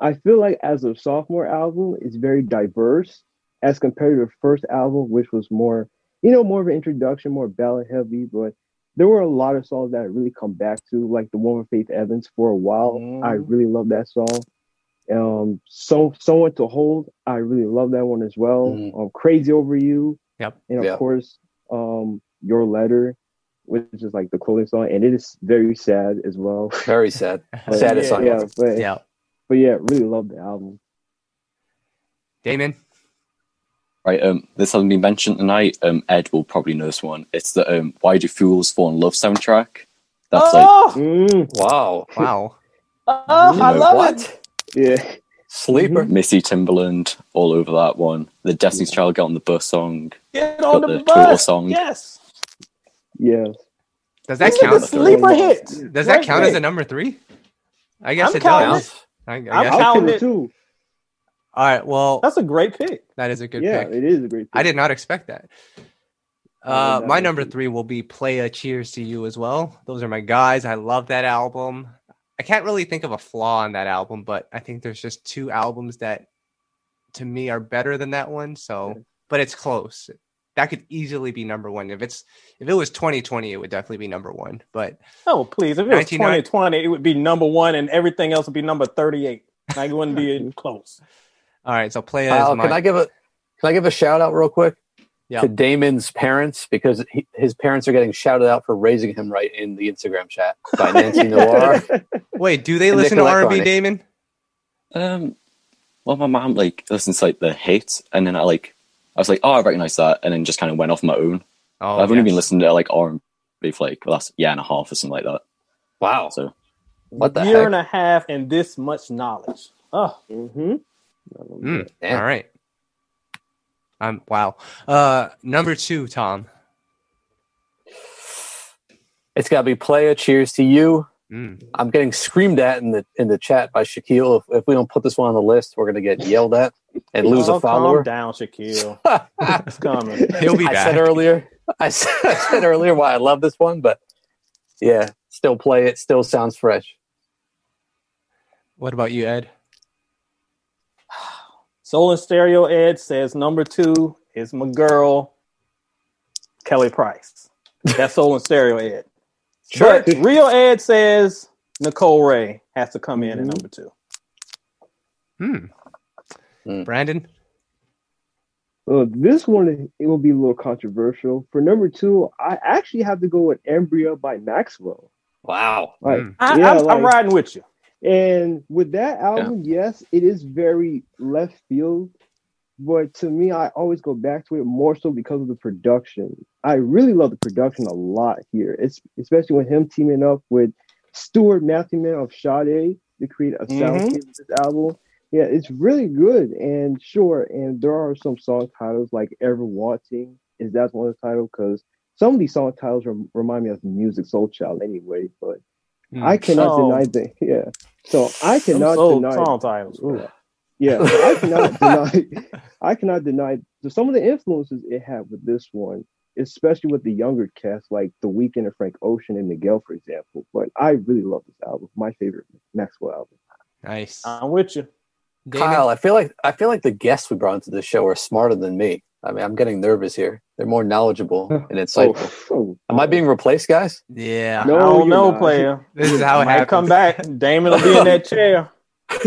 D: I feel like as a sophomore album, it's very diverse as compared to the first album, which was more, you know, more of an introduction, more ballad heavy, but there were a lot of songs that I really come back to, like the one with Faith Evans for a while.
C: Mhm.
D: I really love that song. Um, so someone to hold, I really love that one as well.
B: Mhm.
D: Um, Crazy Over You,
A: Yep.
D: and of
B: Yeah.
D: course, um, Your Letter, which is like the clothing song, and it is very sad as well.
B: Very sad.
D: But,
B: Saddest song.
D: yeah, but
A: Yeah.
D: but yeah, really love the album.
A: Damon?
E: right. Um, this hasn't been mentioned tonight. Um, Ed will probably know this one. It's the um, "Why Do Fools Fall in Love" soundtrack. That's like
C: oh,
D: Mm,
B: Wow.
A: Wow.
C: oh, I
E: know
C: love
B: what?
C: it.
D: yeah,
B: Sleeper.
E: Missy Timberland all over that one. The Destiny's Child "Get on the Bus" song.
C: Get on
E: Got
C: the,
E: the Total
C: bus.
E: song.
C: Yes.
D: yeah.
A: Does that
C: This is
A: count?
C: a sleeper hit.
A: Does that
C: Right
A: count as a number three? I guess
C: I'm
A: it
C: counting
A: does. I, I
C: I'm
A: guess.
D: I'll
C: counting it.
D: it too.
A: All right. Well,
C: That's a great pick.
A: that is a good
D: yeah,
A: pick.
D: it is a great. pick.
A: I did not expect that. Uh, my number three will be "Playa Cheers to You" as well. Those are my guys. I love that album. I can't really think of a flaw in that album, but I think there's just two albums that, to me, are better than that one. So, but it's close. That could easily be number one. If it's if it was 2020, it would definitely be number one. But
C: Oh, please. If it was 2020, it would be number one and everything else would be number 38. Like, it wouldn't be close.
A: all right, so play
B: Kyle,
A: as my
B: can I give a can I give a shout out real quick
A: Yeah.
B: to Damon's parents because he, his parents are getting shouted out for raising him right in the Instagram chat by Nancy Noir.
A: wait. Do they
B: And
A: listen to R&B,
B: Carney.
A: Damon?
E: Um, well, my mom like listens to like the hits, and then I like I was like, oh, I recognize that, and then just kind of went off my own.
A: Oh,
E: I've only been listening to like R and B for like last year and a half or something like that.
B: Wow.
E: So
B: What the
C: year
B: heck?
C: and a half and this much knowledge. Oh,
D: hmm
A: Mm, All right. Um. Wow. Uh. Number two, Tom.
B: It's got to be playa. Cheers to you.
A: Mm.
B: I'm getting screamed at in the in the chat by Shaquille. If, if we don't put this one on the list, we're gonna get yelled at and lose
C: oh,
B: a follower.
C: Calm down, Shaquille. It's coming.
A: He'll be back.
B: I said earlier. I said, I said earlier why I love this one, but yeah, still play it. Still sounds fresh.
A: What about you, Ed?
C: Soul and Stereo Ed says number two is my girl, Kelly Price. That's Soul and Stereo Ed.
B: Sure.
C: But Real Ed says Nicole Wray has to come in at
D: Mhm.
C: number two.
A: Hmm.
B: Hmm.
A: Brandon.
D: Uh, this one it will be a little controversial. For number two, I actually have to go with Embryo by Maxwell.
B: Wow.
D: Like,
A: Mm.
C: I,
D: yeah,
C: I'm, I'm
D: like-
C: riding with you.
D: And with that album, yes, it is very left field. But to me, I always go back to it more so because of the production. I really love the production a lot here. It's especially with him teaming up with Stuart Matthewman of Sade to create a soundscape mm-hmm. this album. Yeah, it's really good and sure. And there are some song titles like Ever Wanting. Is that one of the titles? Because some of these song titles rem- remind me of Musiq Soulchild anyway. But
A: Hmm.
D: I cannot
C: Oh.
D: deny that. Yeah. So I cannot
C: soul
D: deny.
C: song titles. Ooh.
D: Yeah, I cannot deny. I cannot deny the, some of the influences it had with this one, especially with the younger cast like The Weeknd and Frank Ocean and Miguel, for example. But I really love this album. My favorite Maxwell album.
A: Nice.
C: I'm with you.
A: Damon?
B: Kyle, I feel like I feel like the guests we brought into the show are smarter than me. I mean, I'm getting nervous here. They're more knowledgeable and insightful.
D: oh,
B: Am I being replaced, guys?
A: Yeah.
D: No,
C: I don't
D: you're
C: know,
D: not.
C: player.
A: This is how it
C: Might
A: happens.
C: come back. Damon will be in that chair.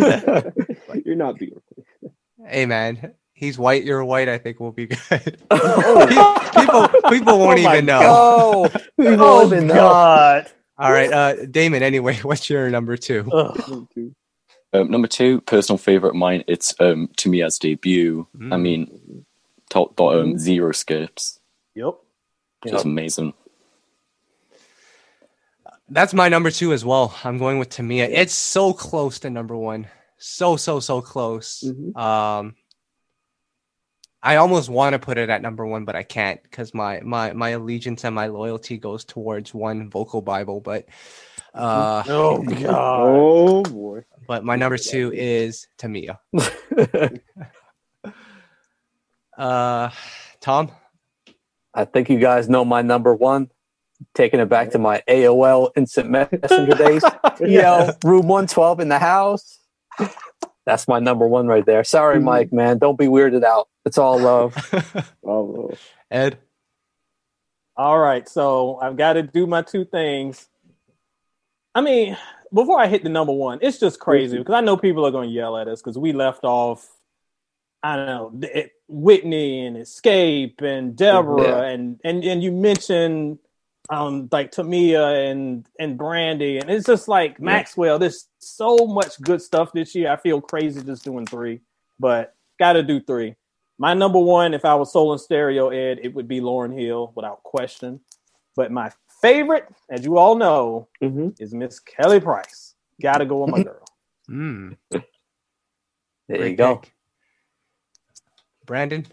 D: You're not being replaced.
A: Hey man, he's white. You're white. I think we'll be good.
B: oh,
A: people, people won't
C: Oh my
A: even know.
B: oh, we
C: Oh
B: even know.
C: God.
A: All right, uh, Damon. Anyway, what's your number two?
E: Um, number two, personal favorite of mine. It's um Tamia's debut. I
A: Mm.
E: mean, top dot um, zero skips.
C: Yep.
E: Just amazing.
A: That's my number two as well. I'm going with Tamia. It's so close to number one. So so so close.
D: Mhm.
A: Um, I almost want to put it at number one, but I can't because my my my allegiance and my loyalty goes towards one vocal Bible. But uh,
C: Oh God.
D: Oh boy.
A: but my number two is Tamia. Uh, Tom.
B: I think you guys know my number one. Taking it back to my AOL instant messenger days. Yo, room 112 in the house. That's my number one right there. Sorry,
D: Mhm.
B: Mike, man. Don't be weirded out. It's all love.
A: Ed.
C: All right, so I've got to do my two things. I mean, before I hit the number one, it's just crazy because I know people are going to yell at us because we left off. I don't know it, Whitney and Xscape and Deborah
B: Yeah.
C: and and and you mentioned um like Tamia and and Brandy and it's just like Maxwell. There's so much good stuff this year. I feel crazy just doing three, but got to do three. My number one, if I was solo and Stereo Ed, it would be Lauryn Hill without question. But my favorite, as you all know,
D: hmm
C: is Miss Kelly Price. Gotta go with my girl.
A: Mm,
B: There
A: great
B: you go.
A: pick. Brandon.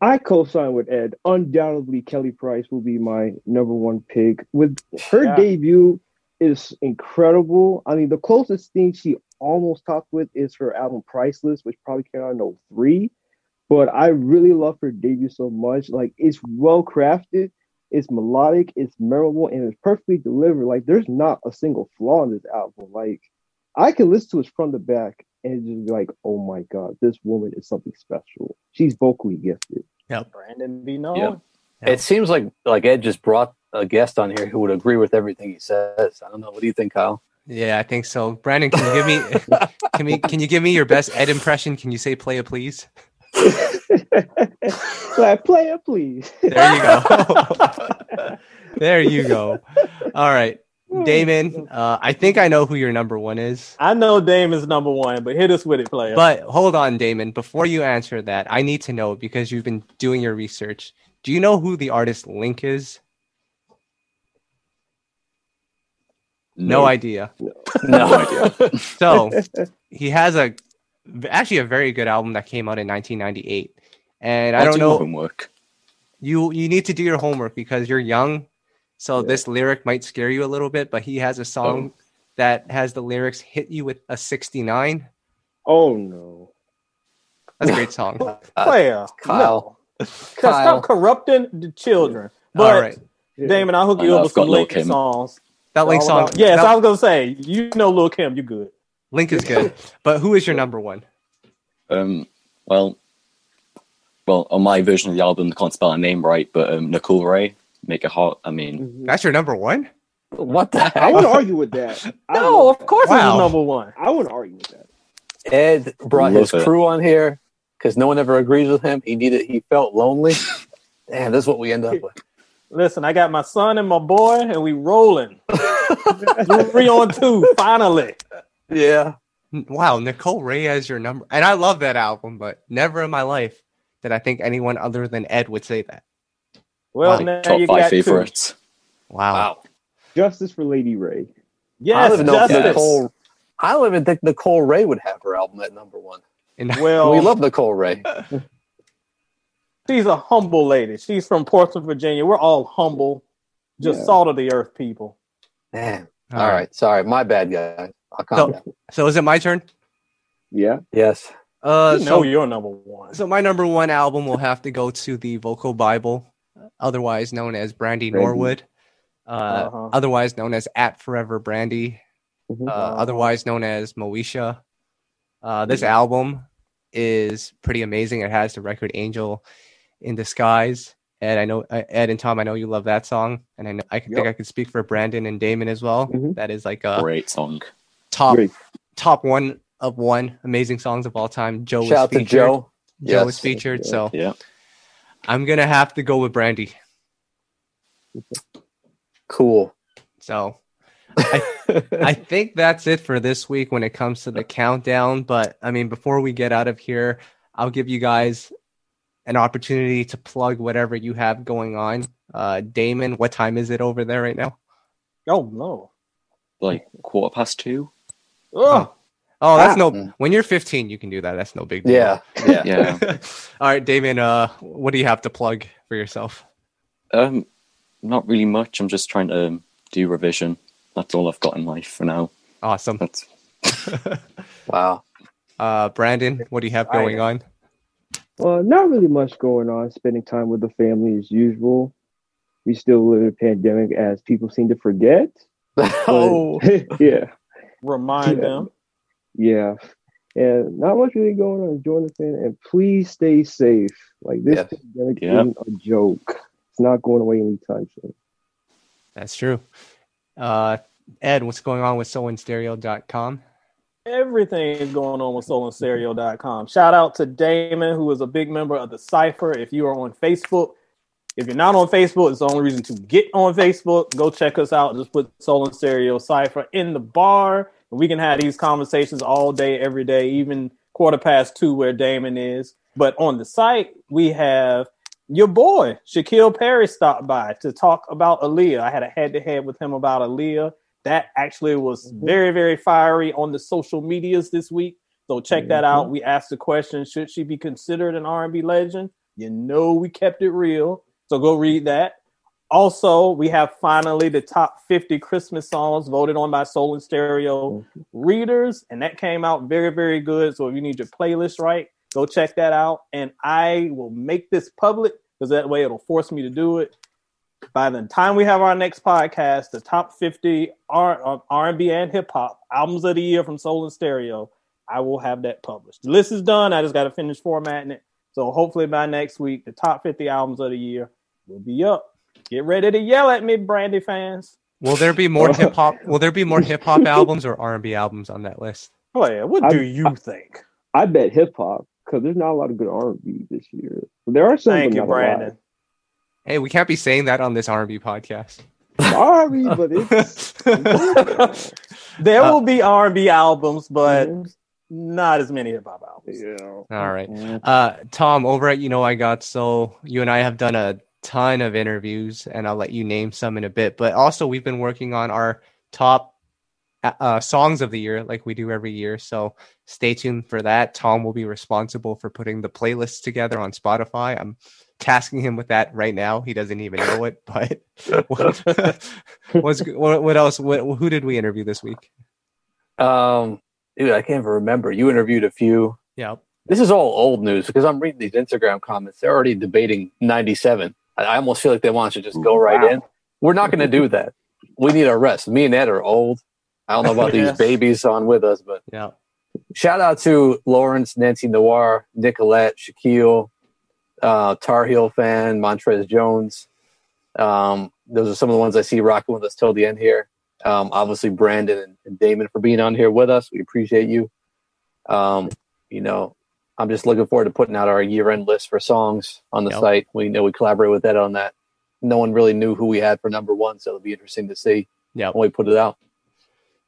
D: I co-sign with Ed. Undoubtedly, Kelly Price will be my number one pick. With her
C: Yeah.
D: debut is incredible. I mean, the closest thing she almost topped with is her album Priceless, which probably came out in 03. But I really love her debut so much. Like it's well crafted, it's melodic, it's memorable, and it's perfectly delivered. Like there's not a single flaw in this album. Like I can listen to it from the back and just be like, oh my god, this woman is something special. She's vocally gifted. Yeah.
C: Brandon B. No.
E: Yeah.
B: It seems like like Ed just brought a guest on here who would agree with everything he says. I don't know. What do you think, Kyle?
A: Yeah, I think so. Brandon, can you give me can me can you give me your best Ed impression? Can you say play it please?
D: like, play it, please.
A: There you go. there you go. All right. Damon, uh, I think I know who your number one is.
C: I know Damon's number one, but hit us with it, player.
A: But hold on, Damon. Before you answer that, I need to know because you've been doing your research. Do you know who the artist Link is? No, idea.
B: No
E: idea.
A: So he has a actually a very good album that came out in 1998. And I
E: I'll
A: don't
E: do
A: know.
E: homework.
A: you you need to do your homework because you're young so
D: Yeah.
A: this lyric might scare you a little bit but he has a song that has the lyrics hit you with a 69
D: Oh no.
A: that's a great song
C: player,
B: Kyle.
C: no.
B: Kyle.
C: Stop corrupting the children. But
A: all right
C: Damon, I'll hook you
E: know,
C: up with some
E: got
C: Link
E: Kim.
C: songs.
A: that link song
C: about- Yes,
A: that-
C: I was gonna say you know Lil Kim, you good.
A: link is good but who is your number one
E: Um, well, well, on my version of the album, I can't spell her name right, but um, Nicole Wray, Make a Hot. I mean,
D: Mhm.
A: that's your number one
B: What the
D: hell?
B: I
D: wouldn't argue with that.
C: No,
D: love
C: of course
A: Wow.
C: it's number one.
D: I wouldn't argue with that.
B: Ed brought his
E: it.
B: crew on here. because no one ever agrees with him. He needed, he felt lonely. Damn, this is what we end up with.
C: Listen, I got my son and my boy, and we rolling. Three on two, finally.
B: Yeah.
A: Wow, Nicole Wray has your number, and I love that album, but never in my life did I think anyone other than Ed would say that.
C: Well,
A: Wow.
C: now
E: Top
C: you
E: five
C: got two.
E: favorites.
A: Wow.
D: Justice for Lady Wray.
B: I
C: Yes,
B: don't even know if
C: justice.
B: Nicole. I don't even think Nicole Wray would have her album at number one.
A: And
C: Well,
B: we love Nicole Wray.
C: she's a humble lady. She's from Portsmouth, Virginia. We're all humble, just
D: Yeah.
C: salt of the earth people.
B: Man. All right. Sorry. My bad, guys. I'll calm
A: So-
B: down.
A: So is it my turn?
D: Yeah.
B: Yes.
A: Uh,
C: you
A: so
C: know you're number one.
A: So my number one album will have to go to the Vocal Bible, otherwise known as Brandy
D: Brandy.
A: Norwood, uh,
C: Uh-huh.
A: otherwise known as At Forever Brandy,
C: Uh-huh.
A: otherwise known as Moesha. Uh, this album is pretty amazing. It has the record "Angel in Disguise," and I know uh, Ed and Tom. I know you love that song, and I know I think
D: Yep.
A: I could speak for Brandon and Damon as well.
D: Mhm.
A: That is like a
E: Great song.
A: top
D: Great.
A: top one of one amazing songs of all time. Joe
B: Shout
A: was
B: out to
A: featured.
B: Joe.
A: Joe
B: Yes.
A: was featured,
D: Yeah.
A: so
E: Yeah.
A: I'm gonna have to go with Brandy.
B: Cool.
A: So I think that's it for this week when it comes to the countdown. But I mean, before we get out of here, I'll give you guys an opportunity to plug whatever you have going on. Uh, Damon, what time is it over there right now?
C: Oh no.
E: Like quarter past two.
C: Ugh.
A: Oh, that's
B: Ah.
A: no. When you're 15, you can do that. That's no big deal.
B: Yeah. Yeah.
E: Yeah.
A: All right, Damon. Uh, what do you have to plug for yourself?
E: Um, not really much. I'm just trying to um, do revision. That's all I've got in life for now.
A: Awesome.
E: That's
B: Wow.
A: Uh, Brandon, what do you have going on?
D: Well, not really much going on. Spending time with the family as usual. We still live in a pandemic, as people seem to forget.
B: oh.
D: yeah,
C: Remind
D: Yeah.
C: them.
D: Yeah, and not much really going on. Enjoying the family, and please stay safe. Like this
B: Yes.
D: pandemic
E: Yeah.
D: isn't a joke. It's not going away anytime soon.
A: That's true. Uh, Ed, what's going on with SoulandStereo.com?
C: Everything is going on with SoulandStereo.com. Shout out to Damon, who is a big member of the Cipher. If you are on Facebook, if you're not on Facebook, it's the only reason to get on Facebook. Go check us out. Just put Soul and Stereo Cipher in the bar. We can have these conversations all day, every day, even quarter past two, where Damon is. But on the site, we have your boy, Shaquille Perry, stopped by to talk about Aaliyah. I had a head to head with him about Aaliyah. That actually was
D: Mhm.
C: very, very fiery on the social medias this week. So check that out. We asked the question: Should she be considered an R and B legend? You know, we kept it real. So go read that. Also, we have finally the top 50 Christmas songs voted on by Soul and Stereo readers, and that came out very, very good. So if you need your playlist right, go check that out. And I will make this public because that way it'll force me to do it. By the time we have our next podcast, the top 50 R R&B and hip hop albums of the year from Soul and Stereo, I will have that published. The list is done. I just got to finish formatting it. So hopefully by next week, the top 50 albums of the year will be up. Get ready to yell at me, Brandy fans.
A: Will there be more hip hop? Will there be more hip hop albums or R and B albums on that list?
C: Oh yeah, what
D: I'm-
C: do you think?
D: I bet hip hop because there's not a lot of good R and B this year. There are some.
C: Thank you,
D: not a lot.
C: Brandon.
A: Hey, we can't be saying that on this R and B podcast.
D: R&B, but it's
C: There
A: Uh,
C: will be R and B albums, but not as many hip hop albums.
D: yeah.
A: All right. Uh, Tom, over at You Know I Got Soul, you and I have done a ton of interviews, and I'll let you name some in a bit. But also, we've been working on our top uh, uh, songs of the year, like we do every year. So stay tuned for that. Tom will be responsible for putting the playlists together on Spotify. I'm tasking him with that right now. He doesn't even know it. But what, what, what else? What, who did we interview this week?
B: Um, dude, I can't even remember. You interviewed a few.
A: Yeah.
B: This is all old news because I'm reading these Instagram comments. They're already debating 97. I, almost feel like they want to just go right
D: Wow.
B: in. We're not going to do that. We need a rest. Me and Ed are old. I don't know about these babies on with us, but
A: Yeah.
B: shout out to Lawrence, Nancy Noir, Nicolette, Shaquille, uh, Tar Heel fan, Montrez Jones. Um, those are some of the ones I see rocking with us till the end here. Um, obviously, Brandon and, and Damon for being on here with us. We appreciate you. Um, you know, I'm just looking forward to putting out our year end list for songs on the
A: Yep.
B: site. We know we collaborate with Ed on that. No one really knew who we had for number one, so it'll be interesting to see
A: Yep.
B: when we put it out.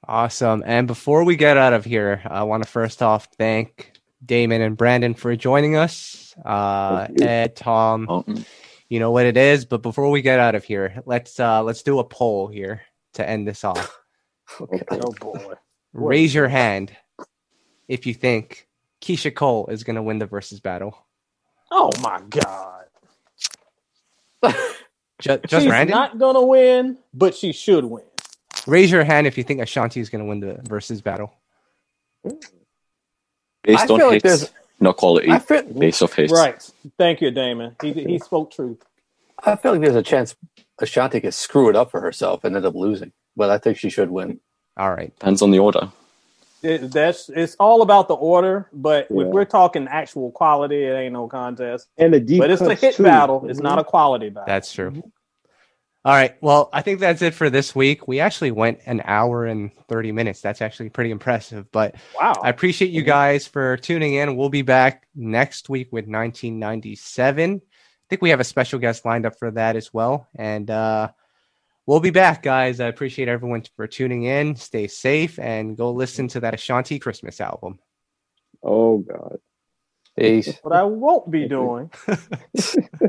A: Awesome. And before we get out of here, I want to first off thank Damon and Brandon for joining us. Uh, Ed, Tom,
E: Oh,
A: you know what it is. But before we get out of here, let's uh, let's do a poll here to end this off.
B: Okay.
C: Oh boy.
A: Raise your hand if you think Keyshia Cole is going to win the versus battle.
C: Oh my god.
A: Just, just
C: She's
A: random.
C: not gonna win, but she should win.
A: Raise your hand if you think Ashanti is going to win the versus battle.
E: based
B: I
E: on
B: feel like
E: hits,
B: there's-
E: not quality.
B: I feel,
E: based off hits.
C: Right. Thank you, Damon. He he spoke truth.
B: I feel like there's a chance Ashanti could screw it up for herself and end up losing, but I think she should win.
A: All right.
E: Depends on the order.
C: It, that's it's all about the order, but
D: Yeah.
C: if we're talking actual quality, it ain't no contest.
D: And the deep
C: but it's a hit
D: too.
C: battle. It's
D: Mhm.
C: not a quality battle.
A: That's true. All right. Well, I think that's it for this week. We actually went an hour and 30 minutes. That's actually pretty impressive. But
C: wow.
A: I appreciate you guys for tuning in. We'll be back next week with 1997. I think we have a special guest lined up for that as well. And uh, we'll be back, guys. I appreciate everyone for tuning in. Stay safe and go listen to that Ashanti Christmas album.
D: Oh God.
B: Peace.
C: what I won't be doing